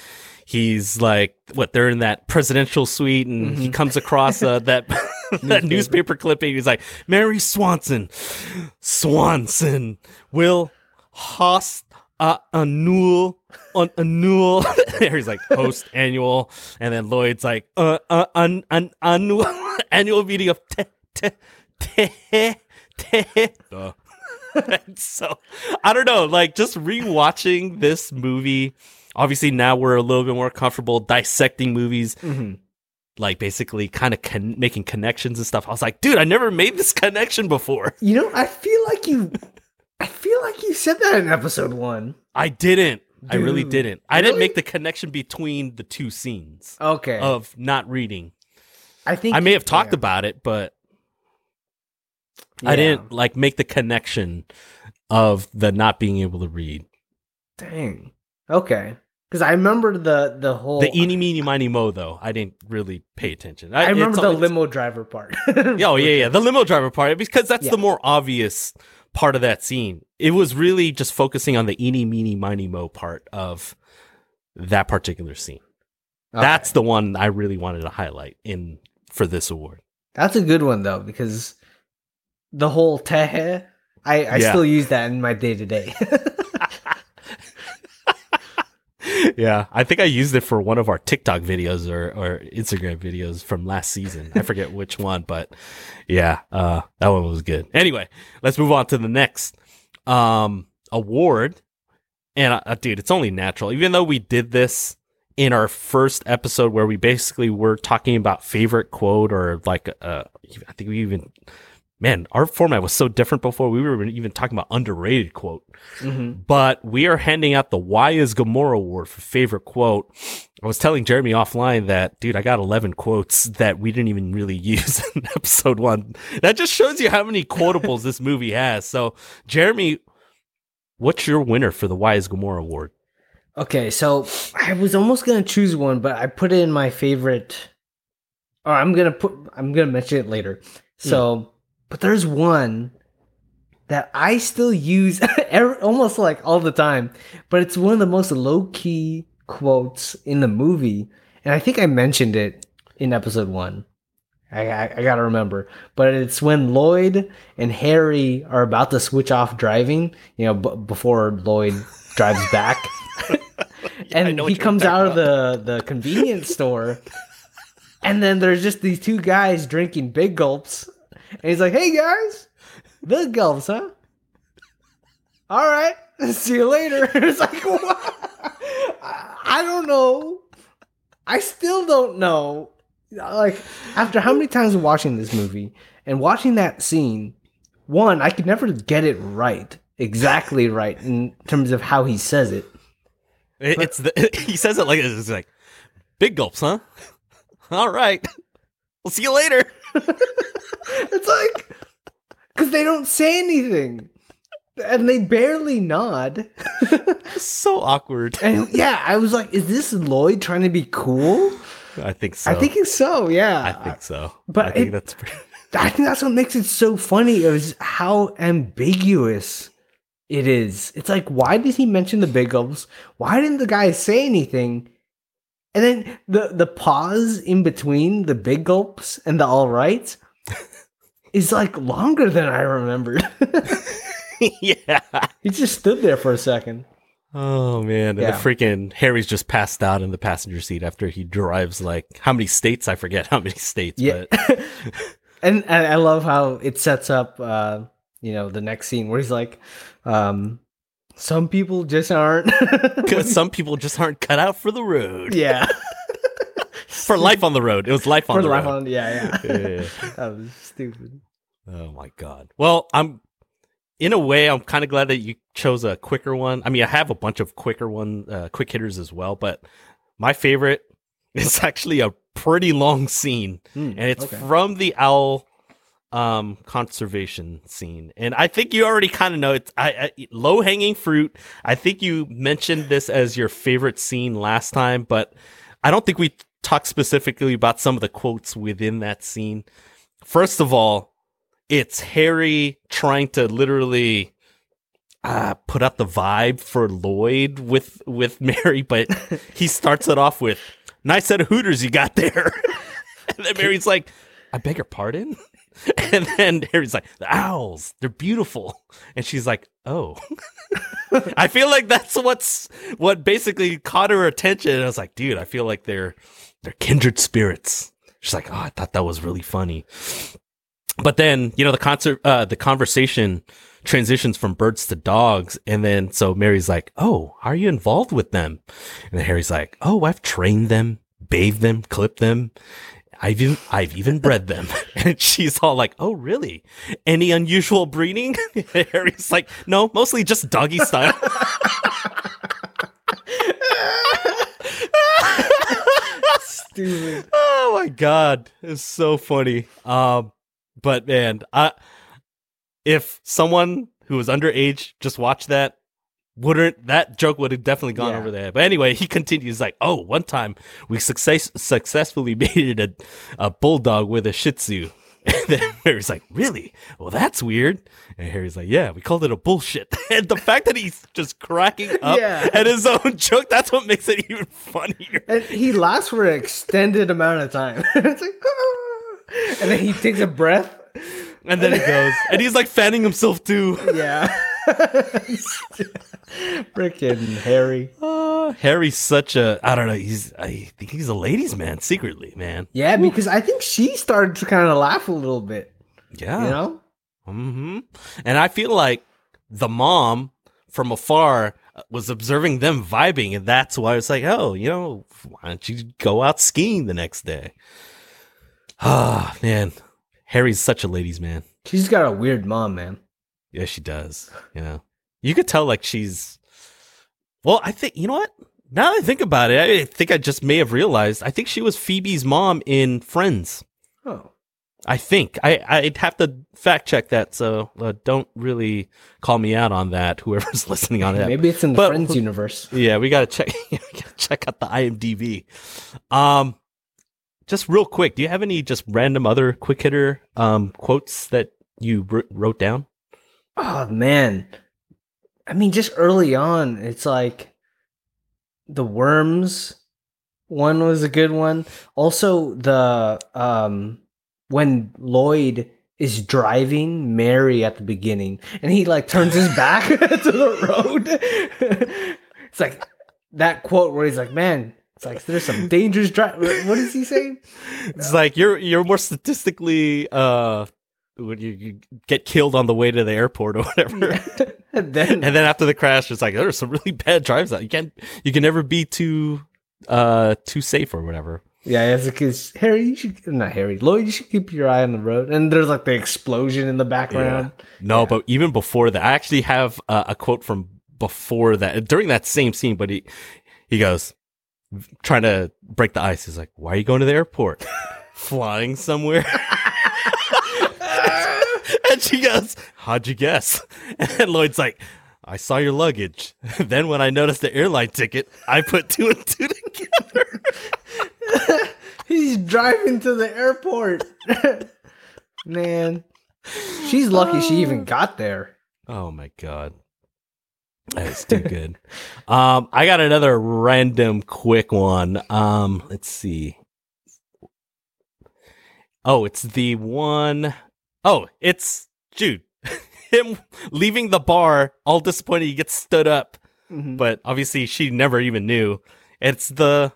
he's like what they're in that presidential suite and mm-hmm. he comes across uh, that that newspaper clipping he's like mary swanson swanson will host uh, annual on annual he's like post annual and then lloyd's like uh, uh an, an annual annual meeting of te, te, te, te. Uh. so i don't know like just rewatching this movie obviously now we're a little bit more comfortable dissecting movies mm-hmm. like basically kind of con- making connections and stuff i was like dude i never made this connection before you know i feel like you i feel like you said that in episode one i didn't dude. i really didn't i really? didn't make the connection between the two scenes okay of not reading i think i may have talked yeah. about it but yeah. i didn't like make the connection of the not being able to read dang Okay. Because I remember the the whole. The eeny meeny miny mo though, I didn't really pay attention. I remember the limo driver part. Oh yeah, yeah, the limo driver part because that's Yeah. the more obvious part of that scene. It was really just focusing on the eeny meeny miny mo part of that particular scene. Okay. That's the one I really wanted to highlight in for this award. That's a good one though because the whole tehe. I, I Yeah. still use that in my day to day. yeah, I think I used it for one of our TikTok videos or, or Instagram videos from last season. I forget which one, but yeah, uh, that one was good. Anyway, let's move on to the next um, award. And uh, dude, it's only natural, even though we did this in our first episode where we basically were talking about favorite quote or like, uh, I think we even, man, our format was so different before. We were even talking about underrated quote Mhm. but we are handing out the Why is Gamora Award for favorite quote. I was telling Jeremy offline that, dude, I got 11 quotes that we didn't even really use in episode one. That just shows you how many quotables this movie has. So, Jeremy, what's your winner for the Why is Gamora Award? Okay, so I was almost gonna choose one, but I put it in my favorite. Or I'm gonna put. I'm gonna mention it later. So, but there's one that I still use every, almost like all the time, but it's one of the most low key quotes in the movie, and I think I mentioned it in episode one. I, I, I gotta remember, but it's when Lloyd and Harry are about to switch off driving. You know, b- before Lloyd drives back, and he comes out of the the convenience store, and then there's just these two guys drinking big gulps, and he's like, "Hey guys, big gulps, huh? All right, see you later." it's like, what? I don't know. I still don't know. Like after how many times watching this movie and watching that scene, one I could never get it right, exactly right in terms of how he says it. It- It's the, he says it like. It's like, big gulps, huh? All right. We'll see you later. It's like because they don't say anything, and they barely nod. so awkward. and yeah, I was like, "Is this Lloyd trying to be cool?" I think so. I think it's so. Yeah, I think so. but I think it- that's pretty. I think that's what makes it so funny is how ambiguous it is. It's like, why did he mention the big gulps? Why didn't the guy say anything? And then the the pause in between the big gulps and the all right is like longer than I remembered. yeah. he just stood there for a second. Oh man, and Yeah. the freaking Harry's just passed out in the passenger seat after he drives like how many states? I forget how many states, Yeah. but and, and I love how it sets up uh you know the next scene where he's like um some people just aren't because some people just aren't cut out for the road. yeah For life on the road. It was life on for the life road. on yeah yeah, Yeah. that was stupid Oh my god. Well, I'm in a way I'm kind of glad that you chose a quicker one. I mean, I have a bunch of quicker one uh, quick hitters as well, but my favorite is actually a pretty long scene and it's okay. from the owl um conservation scene. And i think you already kind of know it's I, I low hanging fruit. I think you mentioned this as your favorite scene last time but i don't think we talked specifically about some of the quotes within that scene. First of all it's harry trying to literally uh, put out the vibe for lloyd with with mary but he starts it off with nice set of hooters you got there. And then mary's like i beg your pardon and then harry's like the owls they're beautiful. And she's like oh. I feel like that's what's what basically caught her attention. And i was like dude i feel like they're they're kindred spirits. She's like oh i thought that was really funny. But then you know the concert uh the conversation transitions from birds to dogs. And then so mary's like oh are you involved with them? And harry's like oh i've trained them bathed them clipped them I've even, I've even bred them. And she's all like, oh, really? Any unusual breeding? And Harry's like, no, mostly just doggy style. stupid oh my god, it's so funny. Um, but man, I if someone who was underage just watched that, wouldn't that joke would have definitely gone Yeah. over there. But anyway, he continues like, "Oh, one time we success successfully mated a a bulldog with a Shih Tzu." And then Harry's like, "Really? Well, that's weird." And Harry's like, "Yeah, we called it a bullshit." And the fact that he's just cracking up Yeah. at his own joke, that's what makes it even funnier. And he lasts for an extended amount of time. it's like, "Ah." and then he takes a breath. And then he goes, and he's like fanning himself too. Yeah. Freaking Harry. Uh, Harry's such a I don't know. He's I think he's a ladies' man secretly, man. Yeah, because I think she started to kind of laugh a little bit. Yeah, You know? Mm-hmm. And I feel like the mom from afar was observing them vibing, and that's why it's like, oh, you know, why don't you go out skiing the next day? Ah, man, Harry's such a ladies' man. She's got a weird mom, man. Yeah, she does. You know, you could tell like she's. Well, I think you know what. Now that I think about it, I think I just may have realized. I think she was Phoebe's mom in Friends. Oh. I think I I'd have to fact check that. So uh, don't really call me out on that. Whoever's listening on that. Maybe it's in the But- Friends universe. Yeah, we gotta check. we gotta check out the IMDb. Um, just real quick, do you have any just random other quick hitter um quotes that you wr- wrote down? Oh man. I mean, just early on, it's like the worms one was a good one. Also the um when Lloyd is driving Mary at the beginning and he like turns his back to the road. it's like that quote where he's like, Man, it's like there's some dangerous drive. What is he saying? It's like you're you're more statistically uh when you, you get killed on the way to the airport or whatever. and then and then after the crash, it's like there are some really bad drives out. You can't you can never be too uh too safe or whatever. Yeah, it's because Harry, you should not Harry, Lloyd, you should keep your eye on the road. And there's like the explosion in the background. No, but even before that, I actually have uh, a quote from before that during that same scene. But he he goes trying to break the ice. He's like, "Why are you going to the airport? Flying somewhere?" and she goes, "How'd you guess?" And Lloyd's like. I saw your luggage. then when I noticed the airline ticket, I put two and two together. He's driving to the airport. Man, she's lucky she even got there. Oh my god. That's too good. Um, I got another random quick one. Um, let's see. Oh, it's the one oh it's Jude. Him leaving the bar, all disappointed he gets stood up, Mhm. but obviously she never even knew. It's the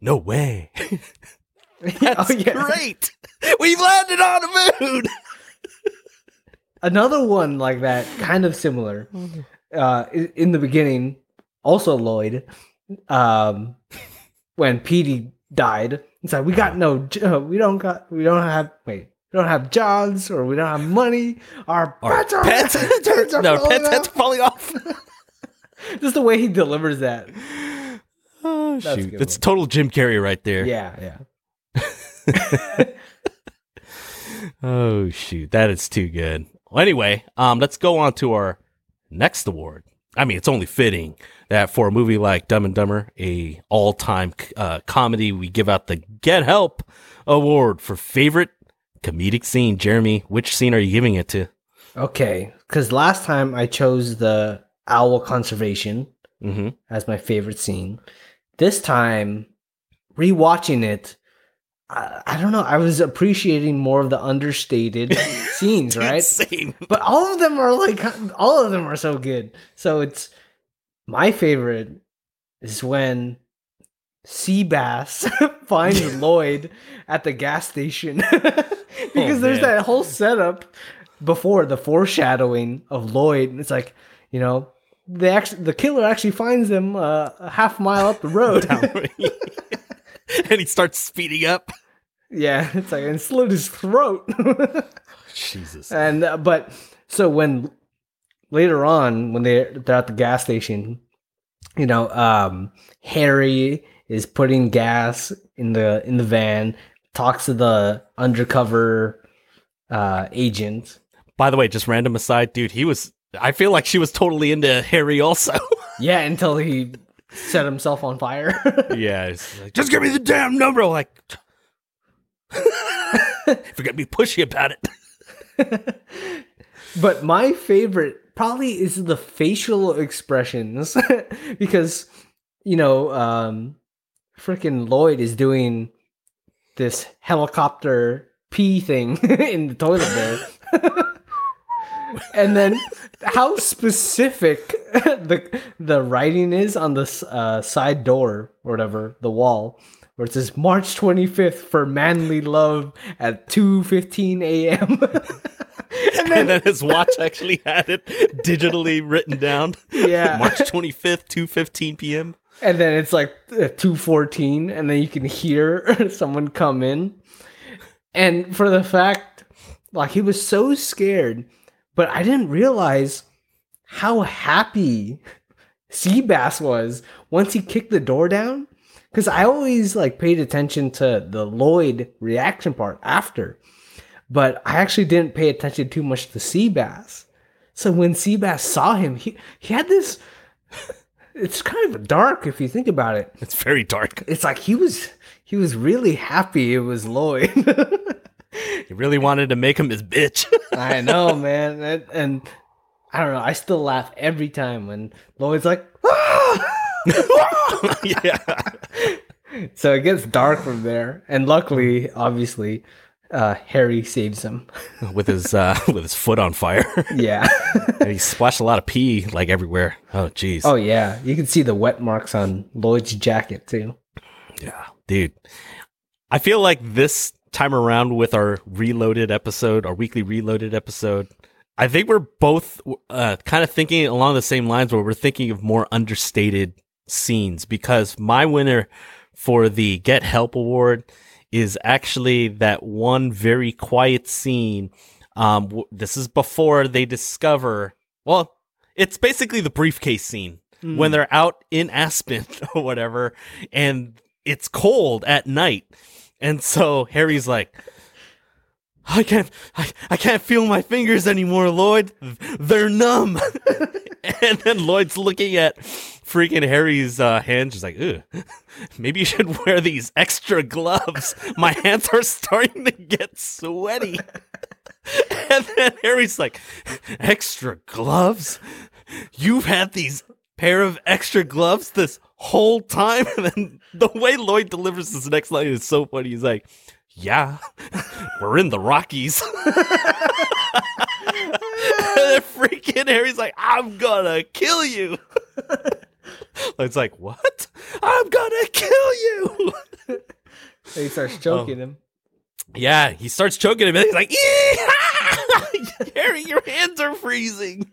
no way. That's Oh, yeah. great. We've landed on the moon. Another one like that, kind of similar. Uh, in the beginning, also Lloyd, um, when Petey died, it's like we got no, uh, we don't got, we don't have, wait, we don't have jobs or we don't have money. Our Our pets are, pets, pets are no, falling pets, out." heads falling off. Just the way he delivers that. Oh That's shoot! It's one. total Jim Carrey right there. Yeah, yeah. Oh shoot, that is too good. Well, anyway, um, let's go on to our next award. I mean, it's only fitting that for a movie like Dumb and Dumber, a all-time uh, comedy, we give out the Get Help Award for favorite comedic scene. Jeremy, which scene are you giving it to? Okay, because last time I chose the owl conservation Mm-hmm. as my favorite scene. This time, rewatching it, I, I don't know. I was appreciating more of the understated scenes, right? Same. But all of them are like, all of them are so good. So it's my favorite is when Seabass finds Lloyd at the gas station because Oh, there's that whole setup before the foreshadowing of Lloyd. And it's like, you know, they actually the killer actually finds him uh, a half mile up the road. and he starts speeding up. yeah, it's like and slit his throat. Jesus. And uh, but so when later on when they're, they're at the gas station, you know, um, Harry is putting gas in the in the van, talks to the undercover uh, agent. By the way, just random aside, dude, he was. I feel like she was totally into Harry also. Yeah, until he set himself on fire. yeah, like, just give me the damn number. Like, if you're gonna be pushy about it. but my favorite probably is the facial expressions because you know, um freaking Lloyd is doing this helicopter pee thing in the toilet there. and then how specific the the writing is on the uh, side door or whatever the wall where it says March 25th for manly love at 2:15 a.m. and, then, and then his watch actually had it digitally written down. Yeah. March 25th, 2:15 p.m. And then it's like 2:14 and then you can hear someone come in. And for the fact like he was so scared, but I didn't realize how happy Seabass was once he kicked the door down because I always like paid attention to the Lloyd reaction part after, but I actually didn't pay attention too much to Seabass. So when Seabass saw him, he he had this. It's kind of dark if you think about it. It's very dark. It's like he was he was really happy it was Lloyd. he really wanted to make him his bitch. I know, man, and, and I don't know. I still laugh every time when Lloyd's like, ah! yeah. So it gets dark from there, and luckily, obviously, uh, Harry saves him with his uh, with his foot on fire. Yeah, he splashed a lot of pee like everywhere. Oh, jeez. Oh yeah, you can see the wet marks on Lloyd's jacket too. Yeah, dude. I feel like this time around with our reloaded episode, our weekly reloaded episode, I think we're both uh, kind of thinking along the same lines where we're thinking of more understated scenes because my winner for the Get Help Award is actually that one very quiet scene. Um, w- this is before they discover, well, it's basically the briefcase scene mm. when they're out in Aspen or whatever, and it's cold at night. And so Harry's like, I can't, I, I can't feel my fingers anymore, Lloyd. They're numb. and then Lloyd's looking at freaking Harry's uh. She's like, Ugh, maybe you should wear these extra gloves. My hands are starting to get sweaty. and then Harry's like, extra gloves? You've had these pair of extra gloves this whole time? And then the way Lloyd delivers this next line is so funny. He's like, yeah, we're in the Rockies. and freaking Harry's like, I'm gonna kill you. it's like, what? I'm gonna kill you. he starts choking um, him. Yeah, he starts choking him, and he's like, Harry, your hands are freezing.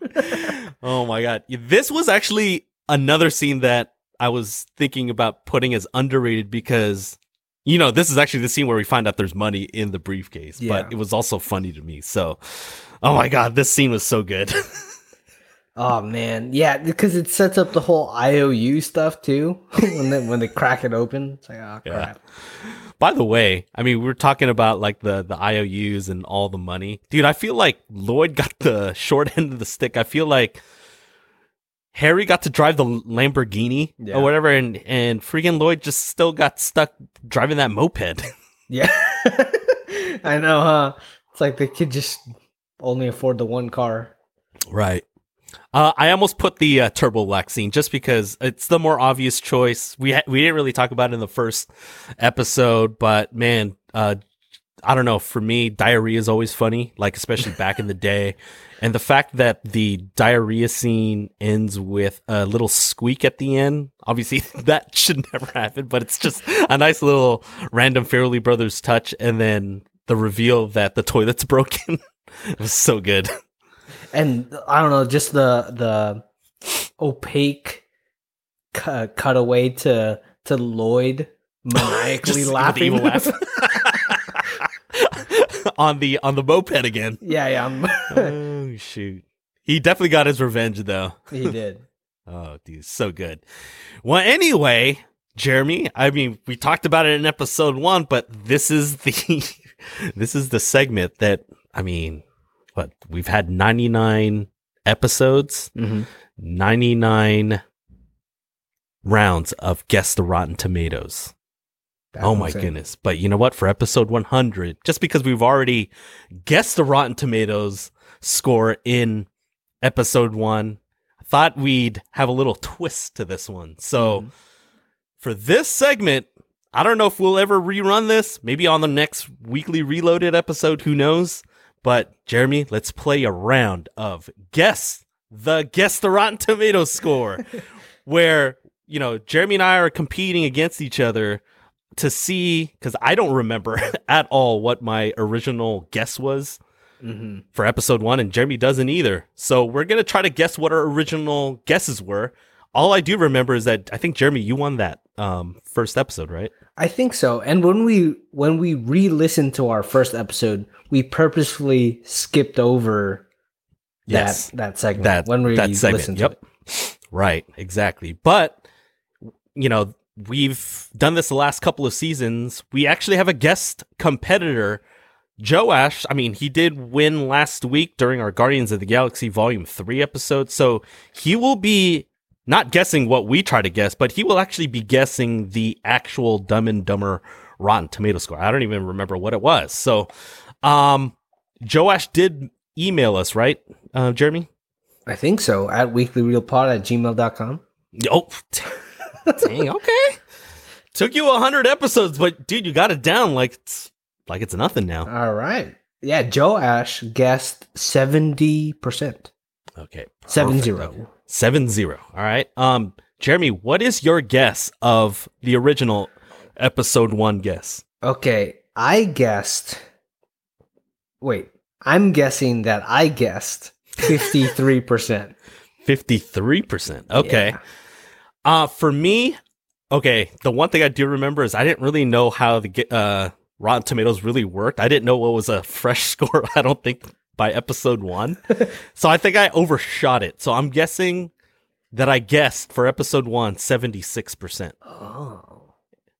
oh my god. This was actually another scene that I was thinking about putting as underrated because you know, this is actually the scene where we find out there's money in the briefcase, yeah. but it was also funny to me. So, oh my god, this scene was so good. oh man, yeah, because it sets up the whole IOU stuff too. when they when they crack it open, it's like, oh crap. Yeah. By the way, I mean we are talking about like the the IOUs and all the money, dude. I feel like Lloyd got the short end of the stick. I feel like Harry got to drive the Lamborghini yeah. or whatever, and and freaking Lloyd just still got stuck driving that moped. yeah, I know, huh? It's like they could just only afford the one car. Right. Uh, I almost put the uh, Turbo Lax scene just because it's the more obvious choice. We ha- we didn't really talk about it in the first episode, but man, uh, I don't know. For me, diarrhea is always funny, like especially back in the day. And the fact that the diarrhea scene ends with a little squeak at the end, obviously that should never happen, but it's just a nice little random Farrelly Brothers touch. And then the reveal that the toilet's broken. it was so good. And I don't know, just the the opaque cu- cutaway to to Lloyd maniacally laughing. on the on the moped again. Yeah, yeah. oh shoot. He definitely got his revenge though. He did. oh, dude, so good. Well, anyway, Jeremy, I mean, we talked about it in episode 1, but this is the this is the segment that I mean, what we've had 99 episodes, mm-hmm. 99 rounds of Guess the Rotten Tomatoes. That's oh my insane. goodness. But you know what? For episode 100, just because we've already guessed the Rotten Tomatoes score in episode one, I thought we'd have a little twist to this one. So Mhm. for this segment, I don't know if we'll ever rerun this. Maybe on the next weekly reloaded episode, who knows? But Jeremy, let's play a round of guess the guess the Rotten Tomatoes score, where you know Jeremy and I are competing against each other to see because I don't remember at all what my original guess was Mhm. for episode one, and Jeremy doesn't either. So we're gonna try to guess what our original guesses were. All I do remember is that I think Jeremy, you won that um, first episode, right? I think so. And when we when we re-listened to our first episode, we purposefully skipped over Yes. that that segment That when we that segment. listened Yep. to it. Right. Exactly. But you know, we've done this the last couple of seasons. We actually have a guest competitor. Joe Ash. I mean, he did win last week during our Guardians of the Galaxy Volume 3 episode. So he will be not guessing what we try to guess, but he will actually be guessing the actual Dumb and Dumber Rotten Tomato score. I don't even remember what it was. So, um, Joe Ash did email us, right, uh, Jeremy? I think so. At weeklyreelpod at gmail.com. Oh, dang. Okay. Took you a hundred episodes, but dude, you got it down like it's like it's nothing now. All right. Yeah, Joe Ash guessed 70%. Okay. Seven zero. Seven zero. All right. Um, Jeremy, what is your guess of the original episode one guess? Okay, I guessed. Wait, I'm guessing that I guessed 53%. Fifty-three percent. Okay. Yeah. Uh, for me, okay. The one thing I do remember is I didn't really know how the uh Rotten Tomatoes really worked. I didn't know what was a fresh score. I don't think by episode one. so I think I overshot it. So I'm guessing that I guessed for episode one 76 percent. Oh.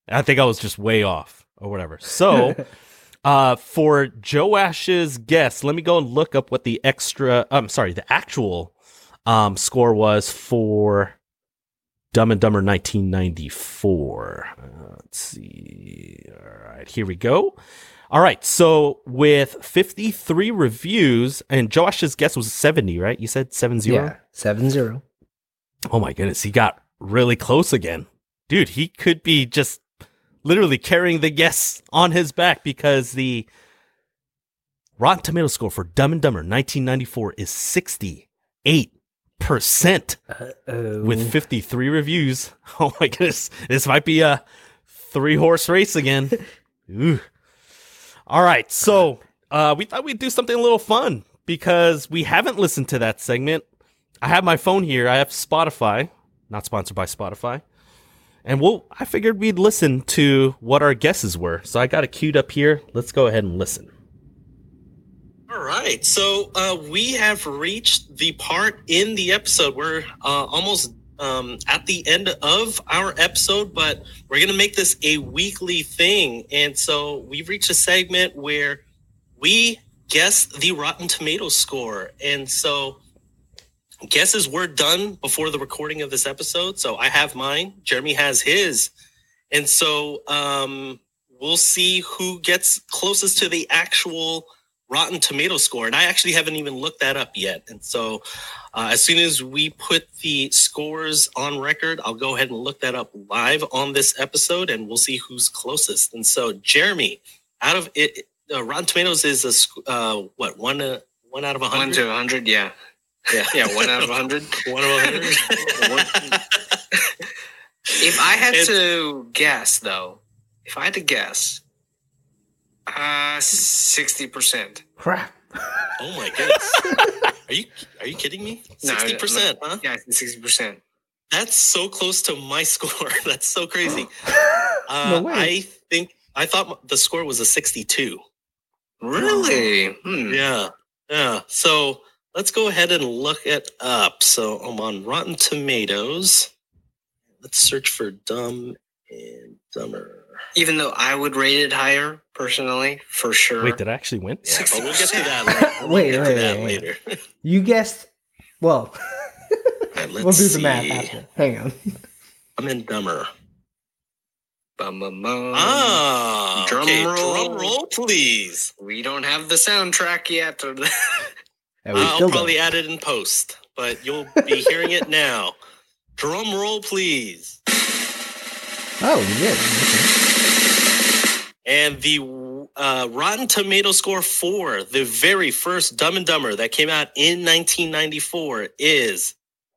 I think I was just way off or whatever. So. Uh, for Joe Ash's guess, let me go and look up what the extra. I'm sorry, the actual um score was for Dumb and Dumber 1994. Uh, let's see. All right, here we go. All right, so with 53 reviews, and Josh's guess was 70, right? You said 70? Yeah, 7 0. Oh my goodness, he got really close again. Dude, he could be just literally carrying the guess on his back because the Rotten Tomato score for Dumb and Dumber 1994 is 68% Uh-oh. with 53 reviews. Oh my goodness, this might be a three horse race again. Ooh. All right, so uh, we thought we'd do something a little fun because we haven't listened to that segment. I have my phone here. I have Spotify, not sponsored by Spotify, and we'll. I figured we'd listen to what our guesses were. So I got it queued up here. Let's go ahead and listen. All right, so uh, we have reached the part in the episode. We're uh, almost um, at the end of our episode, but we're going to make this a weekly thing. And so we've reached a segment where we guess the Rotten Tomatoes score. And so guesses were done before the recording of this episode. So I have mine, Jeremy has his. And so um, we'll see who gets closest to the actual Rotten Tomato score. And I actually haven't even looked that up yet. And so uh, as soon as we put the scores on record, I'll go ahead and look that up live on this episode and we'll see who's closest. And so, Jeremy, out of it, uh, Rotten Tomatoes is a uh, what one uh, one out of a One hundred. to a hundred, yeah. Yeah. Yeah, one out of a hundred. One of a hundred. If I had It's- to guess though, if I had to guess, uh sixty percent. Crap. oh my goodness! Are you are you kidding me? No, Sixty percent, huh? Yeah, sixty percent. That's so close to my score. That's so crazy. Uh, No way. I think I thought the score was a sixty-two. Really? Hmm. Yeah, yeah. So let's go ahead and look it up. So I'm on Rotten Tomatoes. Let's search for Dumb and Dumber. Even though I would rate it higher personally, for sure. Wait, did I actually win? Yeah, but we'll get to that later. We'll Wait, get wait, to that wait, wait. later. You guessed. Well, All right, we'll let's do the math after. Hang on. I'm in Dumber. Bum, bum, bum. Ah, drum okay, roll. Drum roll, please. We don't have the soundtrack yet. And we I'll probably don't. add it in post, but you'll be hearing it now. Drum roll, please. Oh, we did. And the uh, Rotten Tomato score for the very first Dumb and Dumber that came out in 1994 is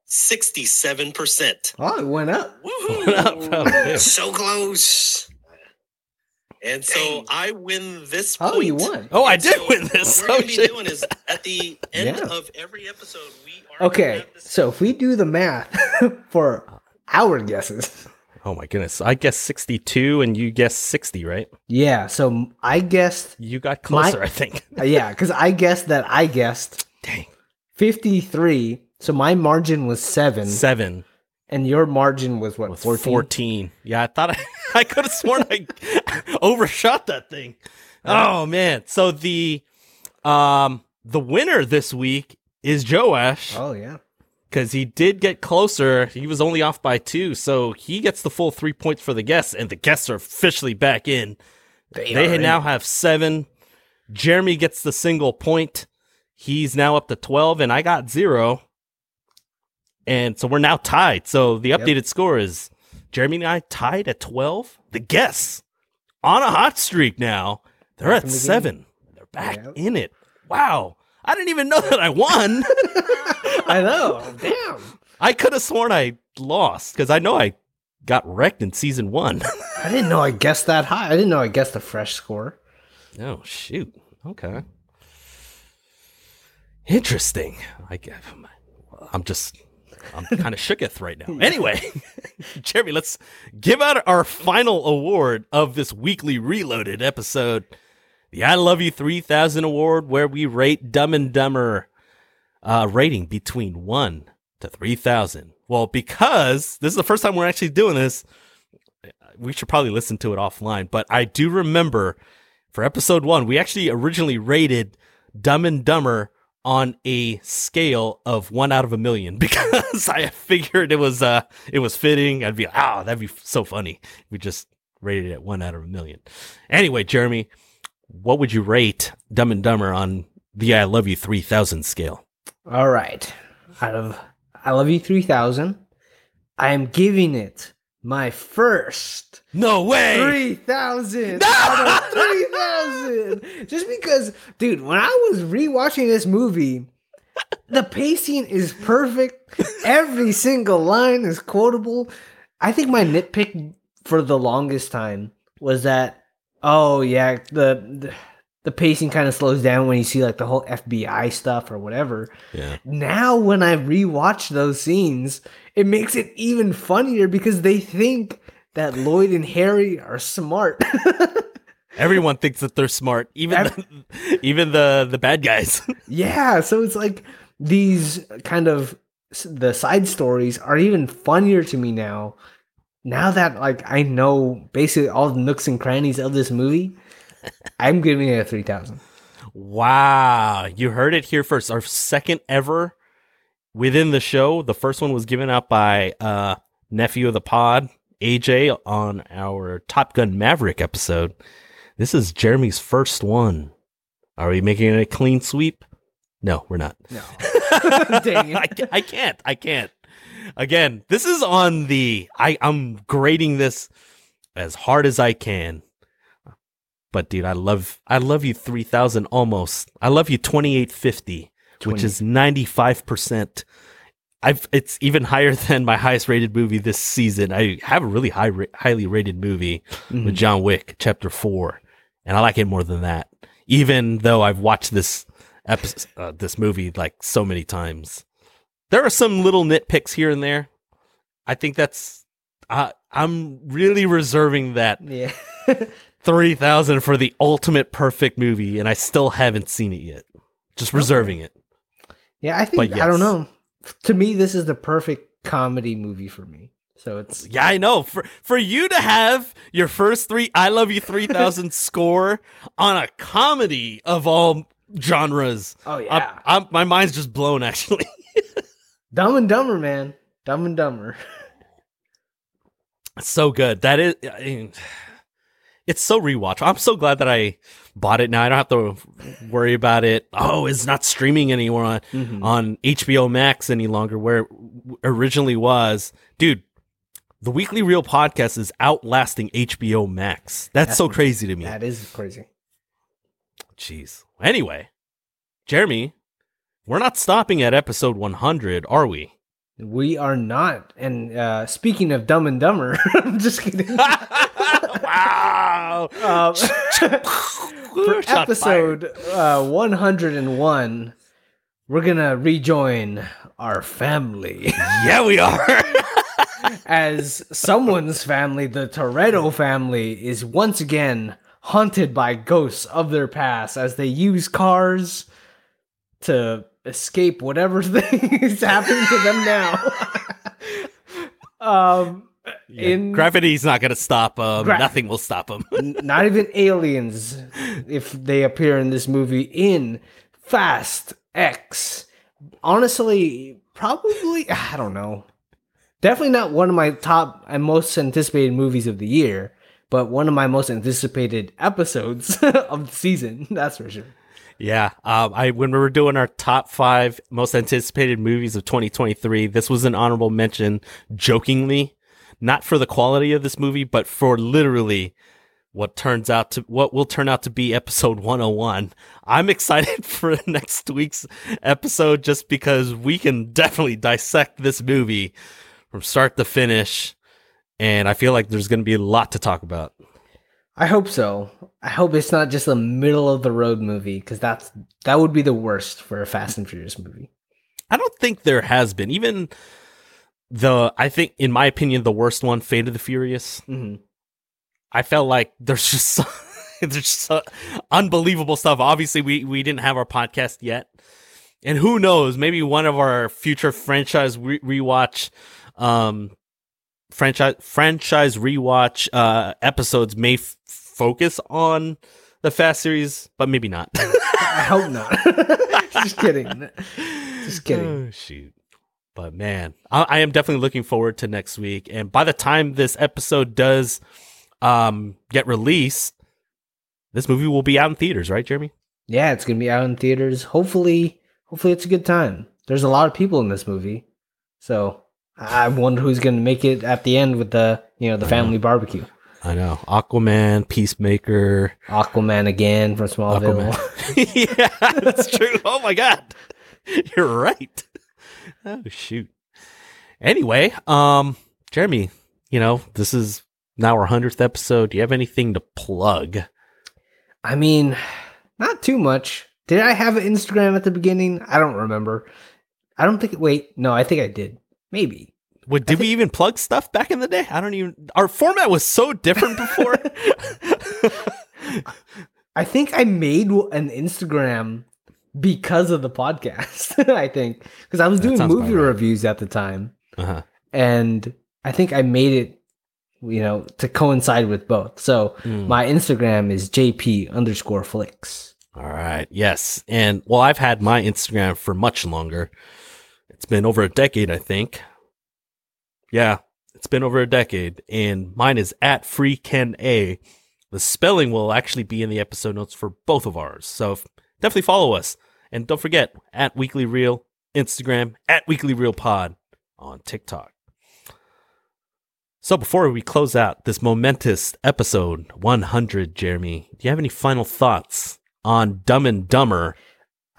67%. Oh, it went up. What up, Woohoo! fella? Yeah. so close. And so Dang. I win this Oh, you won. Oh, I did so win this. What we're Oh, going to be shit. doing is at the end Yeah. of every episode, we are gonna Okay, have this- so if we do the math for our guesses, Oh my goodness. I guess 62 and you guessed 60, right? yeah. So I guessed, You got My- closer, I think. uh, yeah, because I guessed that I guessed Dang. fifty-three. So my margin was seven, Seven and your margin was what? was 14? 14. Yeah, I thought I, I could have sworn I overshot that thing. Oh man. So the um the winner this week is Joe Ash Oh yeah. Because he did get closer. He was only off by two, so he gets the full three points for the guests, and the guests are officially back in. They, They are in now have seven. Jeremy gets the single point. He's now up to 12, and I got zero. And so we're now tied. So the Yep. updated score is Jeremy and I tied at 12. The guests on a hot streak now. They're Back at the game. seven. They're back Yep. in it. Wow. I didn't even know that I won. I know. Damn. I could have sworn I lost because I know I got wrecked in season one. I didn't know I guessed that high. I didn't know I guessed the fresh score. Oh shoot. Okay. Interesting. I get. I'm just. I'm kind of shooketh right now. Anyway, Jeremy, let's give out our final award of this weekly Reel-loaded episode, the "I Love You 3000" award, where we rate Dumb and Dumber uh, rating between one to three thousand. Well, because this is the first time we're actually doing this, we should probably listen to it offline. But I do remember for episode one, we actually originally rated Dumb and Dumber on a scale of one out of a million because I figured it was uh it was fitting. I'd be like, oh, that'd be so funny. We just rated it at one out of a million. Anyway, Jeremy, what would you rate Dumb and Dumber on the I Love You three thousand scale? All right. Out of I Love You 3000, I am giving it my first No way. 3000 out of 3000. Just because, dude, when I was rewatching this movie, the pacing is perfect. Every single line is quotable. I think my nitpick for the longest time was that, oh, yeah, the. the the pacing kind of slows down when you see like the whole FBI stuff or whatever Yeah. now when I rewatch those scenes, it makes it even funnier because they think that Lloyd and Harry are smart. Everyone thinks that they're smart, even the, even the the bad guys. yeah, so it's like these kind of the side stories are even funnier to me now. Now that like I know basically all the nooks and crannies of this movie, I'm giving it a three thousand. Wow, you heard it here first. Our second ever within the show. The first one was given out by uh nephew of the pod, AJ, on our Top Gun Maverick episode. This is Jeremy's first one. Are we making it a clean sweep? No, we're not. No, dang it. ca- I can't. I can't. Again, this is on the. I I'm grading this as hard as I can. But dude, I love I love you three thousand almost. I love you twenty eight fifty, which is ninety five percent. I've it's even higher than my highest rated movie this season. I have a really high highly rated movie Mhm. with John Wick, Chapter Four, and I like it more than that. Even though I've watched this episode, uh, this movie like so many times, there are some little nitpicks here and there. I think that's uh, I'm really reserving that Yeah. three thousand for the ultimate perfect movie, and I still haven't seen it yet. Just reserving it. Yeah, I think But I don't know. To me, this is the perfect comedy movie for me. So it's Yeah, I know. For for you to have your first three I Love You 3000 score on a comedy of all genres. oh I'm- yeah, I'm, my mind's just blown actually. Dumb and Dumber, man. Dumb and Dumber. so good. That is, I mean, it's so rewatch. I'm so glad that I bought it now. I don't have to worry about it. Oh, it's not streaming anymore on, Mhm. on HBO Max any longer, where it originally was. Dude, the Weekly Reel podcast is outlasting HBO Max. That's so crazy to me. That is crazy. Jeez. Anyway, Jeremy, we're not stopping at episode 100, are we? We are not. And uh, speaking of Dumb and Dumber, I'm just kidding. wow. Um, for episode uh, 101, we're gonna rejoin our family Yeah, we are. as someone's family, the Toretto family, is once again haunted by ghosts of their past as they use cars to escape whatever thing is happening to them now. um, in Gravity's not going to stop them. Gra- Nothing will stop them. Not even aliens if they appear in this movie in Fast X. Honestly, probably I don't know. Definitely not one of my top and most anticipated movies of the year, but one of my most anticipated episodes of the season. That's for sure. Yeah. Um, I when we were doing our top five most anticipated movies of 2023, this was an honorable mention, jokingly, not for the quality of this movie, but for literally what turns out to what will turn out to be episode 101. I'm excited for next week's episode just because we can definitely dissect this movie from start to finish. And I feel like there's going to be a lot to talk about. I hope so. I hope it's not just a middle of the road movie because that's that would be the worst for a Fast and Furious movie. I don't think there has been even the I think in my opinion the worst one, Fate of the Furious. hmm I felt like there's just so, there's just so unbelievable stuff. Obviously, we we didn't have our podcast yet, and who knows? Maybe one of our future franchise re- rewatch, um, franchise franchise rewatch uh episodes may f- focus on the Fast series, but maybe not. I hope not. just kidding. Just kidding. Oh, shoot. But man, I, I am definitely looking forward to next week. And by the time this episode does um, get released, this movie will be out in theaters, right, Jeremy? Yeah, it's gonna be out in theaters. Hopefully, hopefully it's a good time. There's a lot of people in this movie, so I wonder who's gonna make it at the end with the you know the family barbecue. I know. Aquaman, Peacemaker. Aquaman again from Smallville. Aquaman. yeah, that's true. Oh my god. You're right. Oh shoot. Anyway, um Jeremy, you know, this is now our 100th episode. Do you have anything to plug? I mean, not too much. Did I have an Instagram at the beginning? I don't remember. I don't think. Wait, no, I think I did. Maybe. What, did we even plug stuff back in the day? I don't even. Our format was so different before. I think I made an Instagram because of the podcast. I think because I was doing movie right. reviews at the time. uh-huh. and I think I made it, you know, to coincide with both. So Mm. my Instagram is JP underscore flicks. All right. Yes. And well, I've had my Instagram for much longer. It's been over a decade, I think. Yeah, it's been over a decade. And mine is at FreeKenA. The spelling will actually be in the episode notes for both of ours. So definitely follow us. And don't forget, at Weekly Reel Instagram, at Weekly Reel Pod on TikTok. So before we close out this momentous episode 100, Jeremy, do you have any final thoughts on Dumb and Dumber?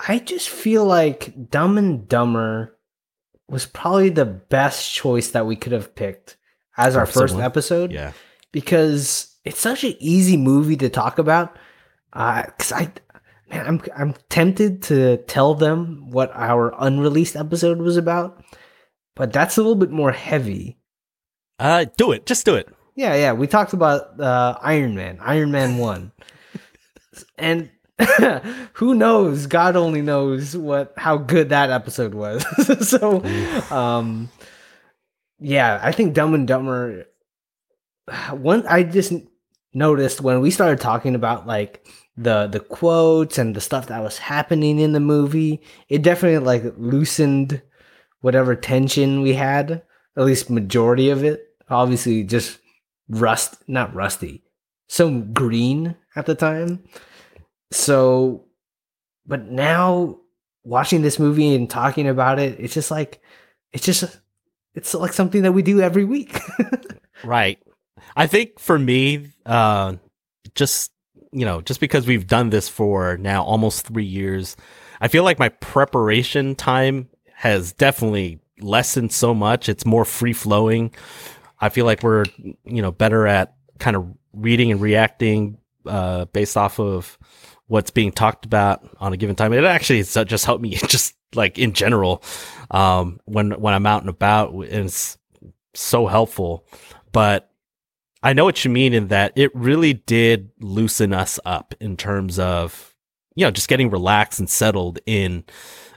I just feel like Dumb and Dumber was probably the best choice that we could have picked as our Episode first one? episode Yeah. because it's such an easy movie to talk about. Uh, cause I, man, I'm I'm tempted to tell them what our unreleased episode was about, but that's a little bit more heavy. Uh, do it. Just do it. Yeah, yeah. We talked about uh, Iron Man, Iron Man 1. and who knows? God only knows what how good that episode was. so um yeah, I think Dumb and Dumber one I just noticed when we started talking about like the the quotes and the stuff that was happening in the movie, it definitely like loosened whatever tension we had, at least majority of it. Obviously just rust, not rusty, so green at the time. So, but now watching this movie and talking about it, it's just like, it's just, it's like something that we do every week. Right. I think for me, uh, just you know, just because we've done this for now almost three years, I feel like my preparation time has definitely lessened so much. It's more free flowing. I feel like we're you know better at kind of reading and reacting uh, based off of what's being talked about on a given time. It actually just helped me just like in general um, when when I'm out and about. And it's so helpful. But I know what you mean in that it really did loosen us up in terms of, you know, just getting relaxed and settled in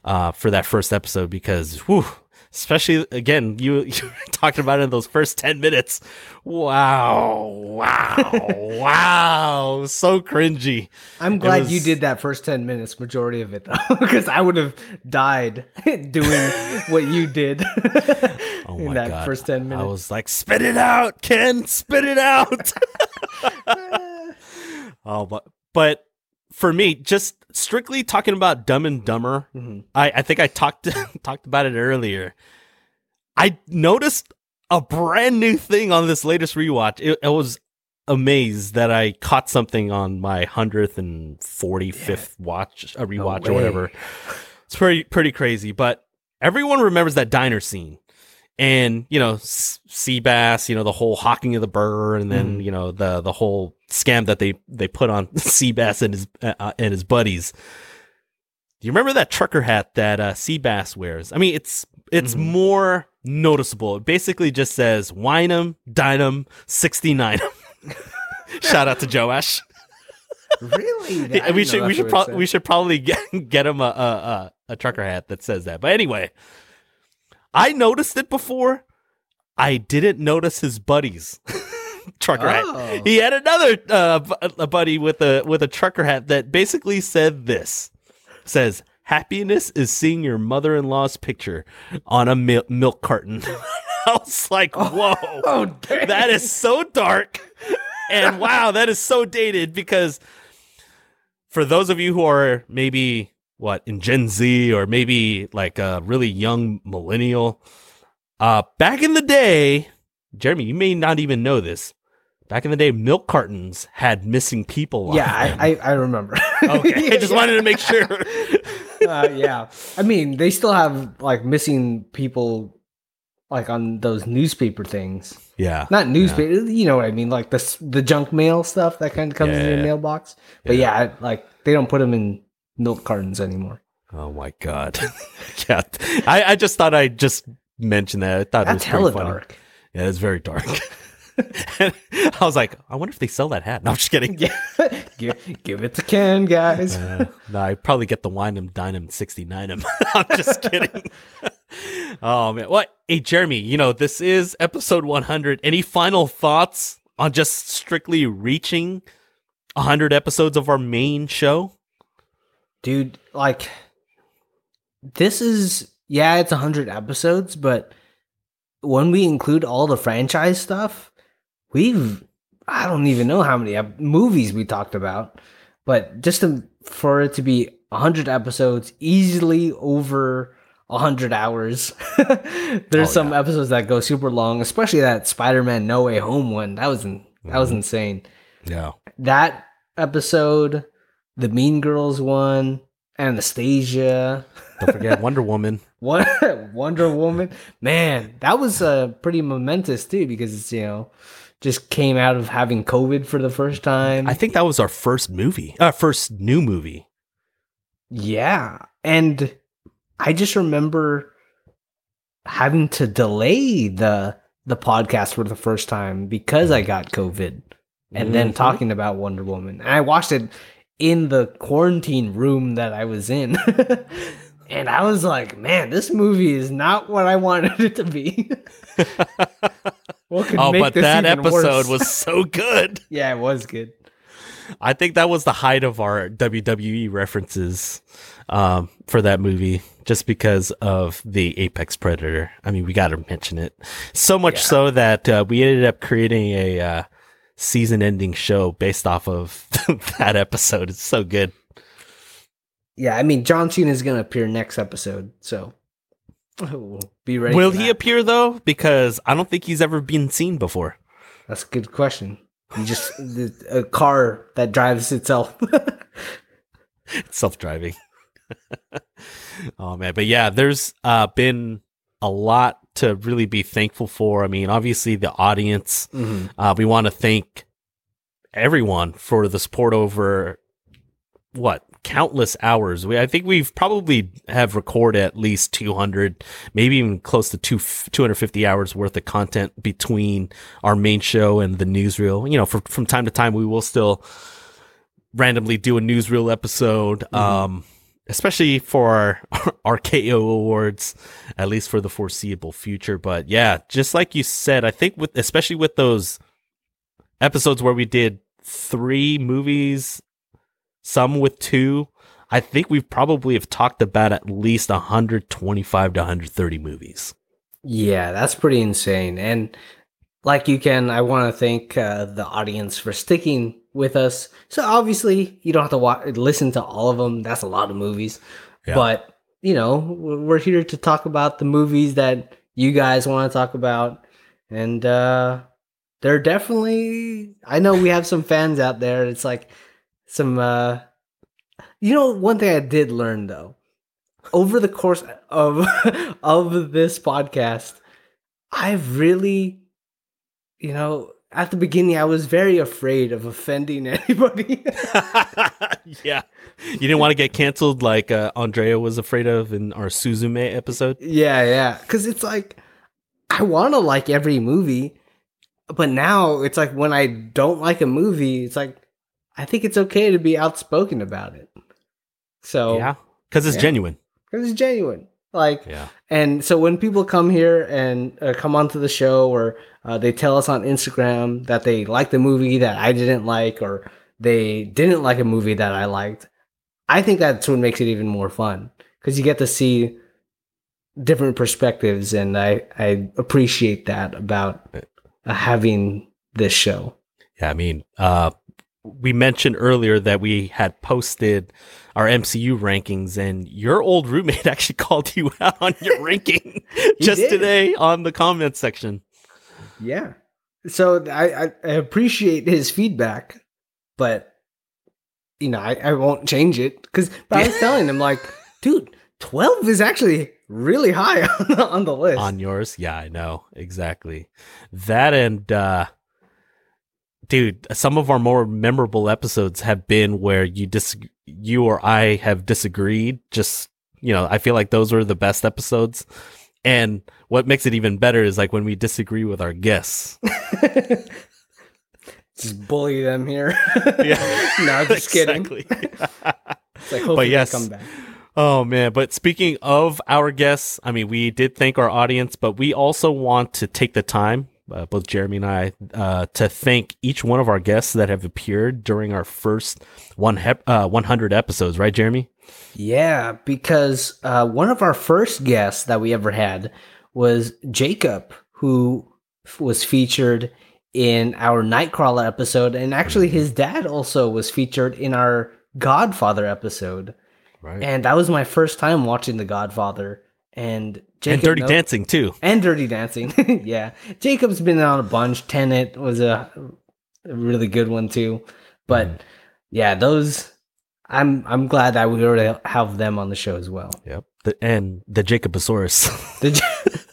uh, for that first episode because, whew, especially again, you, you were talking about it in those first 10 minutes. Wow. Wow. wow. So cringy. I'm glad was- you did that first 10 minutes, majority of it though, because I would have died doing what you did Oh in that God. first 10 minutes I was like, spit it out, Ken, spit it out. oh, but but for me, just strictly talking about Dumb and Dumber, Mhm. I, I think I talked talked about it earlier. I noticed a brand new thing on this latest rewatch. It, I was amazed that I caught something on my hundredth and forty fifth watch, a rewatch or whatever. It's pretty pretty crazy, but everyone remembers that diner scene. And you know, S- Seabass, you know the whole hawking of the burr, and then Mhm. you know the the whole scam that they they put on Seabass and his uh, and his buddies. Do you remember that trucker hat that uh, Seabass wears? I mean, it's it's Mhm. more noticeable. It basically just says "Wine 'em, dine 'em, 69 Shout out to Joe Ash. really? I we should we should pro- we should probably get get him a a a trucker hat that says that. But anyway, I noticed it before. I didn't notice his buddies trucker hat. Oh. He had another uh, a buddy with a with a trucker hat that basically said this: says happiness is seeing your mother in law's picture on a mil- milk carton. I was like, whoa Oh, dang. that is so dark and wow that is so dated because for those of you who are maybe what in gen z or maybe like a really young millennial uh back in the day jeremy you may not even know this back in the day milk cartons had missing people on Yeah. I, I, I remember. okay i just wanted to make sure uh, yeah. I mean, they still have like missing people like on those newspaper things. yeah Not newspaper, you know what I mean? Like the the junk mail stuff that kind of comes in Yeah. your mailbox. But yeah, I- like they don't put them in milk cartons anymore. oh my god yeah I, I just thought i'd just mention that i thought That's it was hella dark. Yeah, it's very dark. I was like, I wonder if they sell that hat. No, I'm just kidding. Give, give it to Ken, guys. Uh, no, I probably get the wine and dine him 69 him. I'm just kidding. oh man. What? Hey, Jeremy, you know, this is episode 100. Any final thoughts on just strictly reaching 100 episodes of our main show? Dude, like this is yeah, it's 100 episodes, but when we include all the franchise stuff, we've I don't even know how many movies we talked about, but just to, for it to be 100 episodes, easily over 100 hours. There's Oh, some yeah. episodes that go super long, especially that Spider-Man No Way Home one. That was in, that was Mhm. insane. Yeah. That episode, the Mean Girls one, Anastasia, Don't forget Wonder Woman. what Wonder Woman. Man, that was uh, pretty momentous too because it's you know just came out of having COVID for the first time. I think that was our first movie, uh, first new movie. yeah, and I just remember having to delay the the podcast for the first time because I got COVID, and then Mhm. talking about Wonder Woman. And I watched it in the quarantine room that I was in. And I was like, man, this movie is not what I wanted it to be. what oh, but that episode was so good. yeah, it was good. I think that was the height of our WWE references um, for that movie, just because of the Apex Predator. I mean, we got to mention it. So much Yeah. so that uh, we ended up creating a uh, season-ending show based off of that episode. It's so good. Yeah, I mean John Cena is gonna appear next episode, so be ready. Will he appear though? Because I don't think he's ever been seen before. That's a good question. You just the- a car that drives itself. self-driving. oh man, but yeah, there's uh, been a lot to really be thankful for. I mean, obviously the audience. Mhm. Uh, we want to thank everyone for the support over what countless hours. We I think we've probably have recorded at least 200, maybe even close to two 250 hours worth of content between our main show and the newsreel. You know, for, from time to time we will still randomly do a newsreel episode. Um especially for our, our KO awards, at least for the foreseeable future. But yeah, just like you said, I think with especially with those episodes where we did three movies, some with two, I think we've probably have talked about at least 125 to 130 movies. Yeah, that's pretty insane. And like you can, I want to thank uh, the audience for sticking with us. So obviously, you don't have to watch, listen to all of them. That's a lot of movies. Yeah. But you know, we're here to talk about the movies that you guys want to talk about, and uh, they're definitely. I know we have some fans out there. It's like some. uh You know, one thing I did learn though, over the course of of this podcast, I've really, you know, at the beginning I was very afraid of offending anybody. yeah. You didn't want to get canceled like uh, Andrea was afraid of in our Suzume episode? yeah, yeah, because it's like I want to like every movie, but now it's like when I don't like a movie, it's like I think it's okay to be outspoken about it. So Yeah. Because it's Yeah. genuine. because it's genuine. Like Yeah. And so when people come here and uh, come onto the show, or uh, they tell us on Instagram that they like the movie that I didn't like, or they didn't like a movie that I liked, I think that's what makes it even more fun because you get to see different perspectives, and I I appreciate that about uh, having this show. Yeah, I mean, uh, we mentioned earlier that we had posted our MCU rankings, and your old roommate actually called you out on your ranking just did. today on the comments section. Yeah. So I, I, I appreciate his feedback, but you know, I, I won't change it because I was telling him like, dude, twelve is actually really high on the, on the list. On yours, yeah, I know exactly that. And uh, dude, some of our more memorable episodes have been where you dis, you or I have disagreed. Just you know, I feel like those were the best episodes. And what makes it even better is like when we disagree with our guests. just bully them here. Yeah. no, just kidding. It's like, they yes. come back. Oh man, but speaking of our guests, I mean, we did thank our audience, but we also want to take the time, uh, both Jeremy and I, uh, to thank each one of our guests that have appeared during our first one hep- uh, 100 episodes, right, Jeremy? Yeah, because uh, one of our first guests that we ever had was Jacob, who f- was featured in our Nightcrawler episode, and actually his dad also was featured in our Godfather episode. Right. And that was my first time watching The Godfather. And Jacob and Dirty Dancing too. and Dirty Dancing. yeah, Jacob's been on a bunch. Tenet was a, a really good one too. But Mm-hmm. yeah, those I'm I'm glad that we were to have them on the show as well. Yep. The, and the Jacobosaurus. The,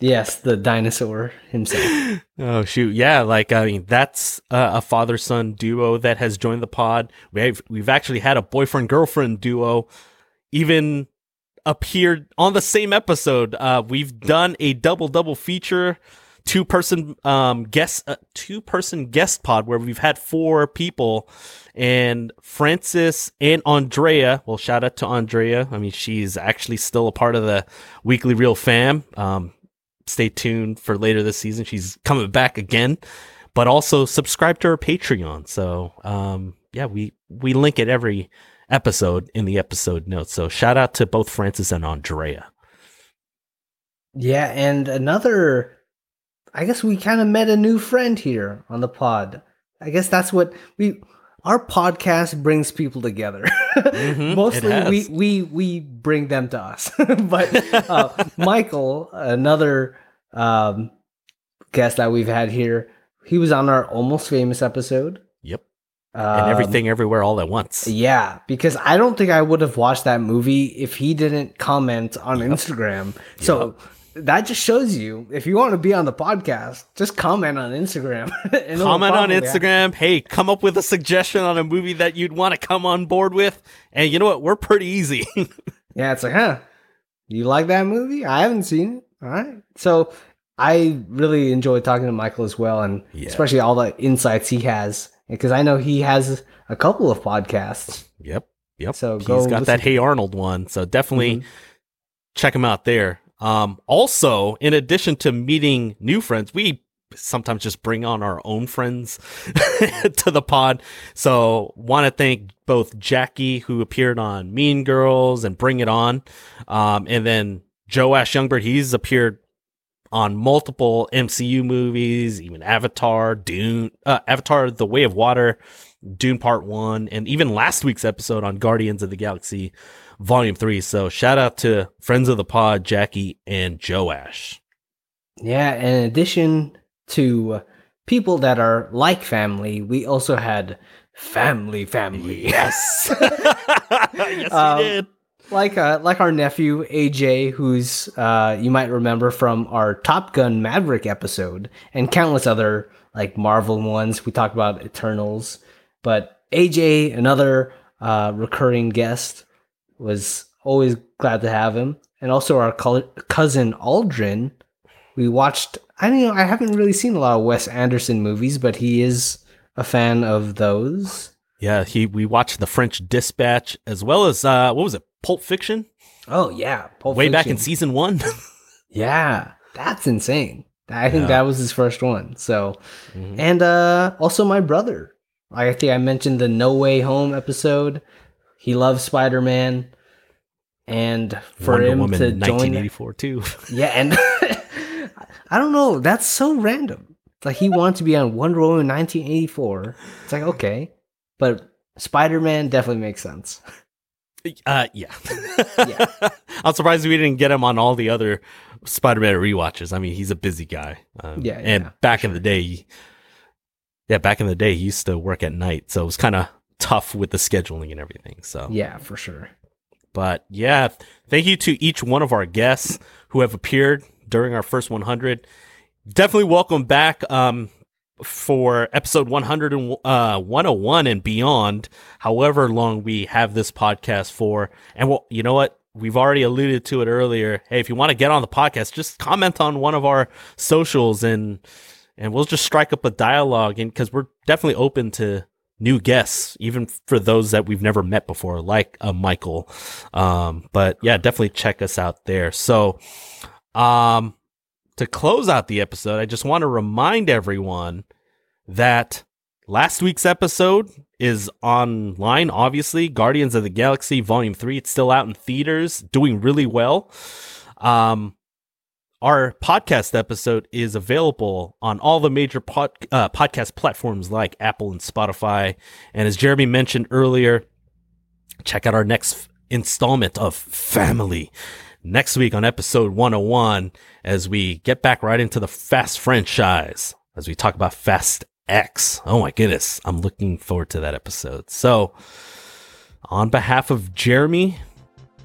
yes, the dinosaur himself. Oh shoot, yeah, like I mean that's uh, a father son duo that has joined the pod. We've we've actually had a boyfriend girlfriend duo even appeared on the same episode. Uh, we've done a double double feature, two person um guest uh, two person guest pod where we've had four people, and Francis and Andrea. Well, shout out to Andrea. I mean she's actually still a part of the Weekly Reel fam. Um, stay tuned for later this season. She's coming back again. but also subscribe to our Patreon. So, um, yeah, we, we link it every episode in the episode notes. So shout out to both Francis and Andrea. Yeah, and another I guess we kind of met a new friend here on the pod. I guess that's what we our podcast brings people together. Mhm, Mostly we, we we bring them to us. but uh, Michael, another um, guest that we've had here, he was on our almost famous episode. Yep. Um, And everything everywhere all at once. Yeah, because I don't think I would have watched that movie if he didn't comment on Instagram. So that just shows you if you want to be on the podcast, just comment on Instagram. and Comment on. Instagram. Hey, come up with a suggestion on a movie that you'd want to come on board with. And you know what? We're pretty easy. Yeah, it's like, huh? You like that movie? I haven't seen it. All right. So I really enjoy talking to Michael as well, and Yeah. especially all the insights he has, because I know he has a couple of podcasts. yep. Yep. So He's go got that Hey Arnold one. So definitely Mhm. check him out there. Um, also, in addition to meeting new friends, we sometimes just bring on our own friends to the pod. So want to thank both Jackie, who appeared on Mean Girls and Bring It On. Um, and then Joe Ash Youngbird, he's appeared on multiple MCU movies, even Avatar, Dune, uh, Avatar, The Way of Water, Dune Part One, and even last week's episode on Guardians of the Galaxy Volume Three. So shout out to friends of the pod, Jackie and Joe Ash. Yeah, in addition to people that are like family, we also had family family. Yes, yes, Um, did. Like uh, like our nephew AJ, who's uh, you might remember from our Top Gun Maverick episode and countless other like Marvel ones. We talked about Eternals, but AJ, another uh, recurring guest, was always glad to have him, and also our col- cousin Aldrin. We watched. I don't know. I haven't really seen a lot of Wes Anderson movies, but he is a fan of those. Yeah, he. We watched the French Dispatch as well as uh, what was it, Pulp Fiction, Oh yeah, Pulp way back in season one. Yeah, that's insane. I think Yeah. that was his first one. So, Mhm. and uh also my brother. I think I mentioned the No Way Home episode. He loves Spider Man, and for Wonder him Woman to join, 1984 too. yeah, and I don't know. That's so random. It's like he wanted to be on Wonder Woman 1984. It's like okay, but Spider Man definitely makes sense. Uh, yeah. Yeah. I'm surprised we didn't get him on all the other Spider-Man rewatches. I mean, he's a busy guy. Um, Yeah, And yeah, back in the day, yeah, back in the day, he used to work at night, so it was kind of tough with the scheduling and everything. So, Yeah, for sure. but yeah, thank you to each one of our guests who have appeared during our first 100. Definitely welcome back. Um, for episode 100 and uh 101 and beyond however long we have this podcast for. And well you know what? We've already alluded to it earlier. Hey if you want to get on the podcast just comment on one of our socials and and we'll just strike up a dialogue and because we're definitely open to new guests even for those that we've never met before like uh, michael. Um but yeah definitely check us out there. So um to close out the episode, I just want to remind everyone that last week's episode is online, obviously. Guardians of the Galaxy Volume 3. It's still out in theaters, doing really well. Um, our podcast episode is available on all the major pod, uh, podcast platforms like Apple and Spotify. And as Jeremy mentioned earlier, check out our next installment of Family next week on episode 101 as we get back right into the Fast franchise as we talk about Fast X. Oh my goodness, I'm looking forward to that episode. So, on behalf of Jeremy,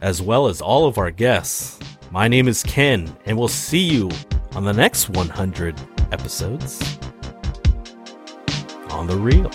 as well as all of our guests, my name is Ken, and we'll see you on the next 100 episodes on the real.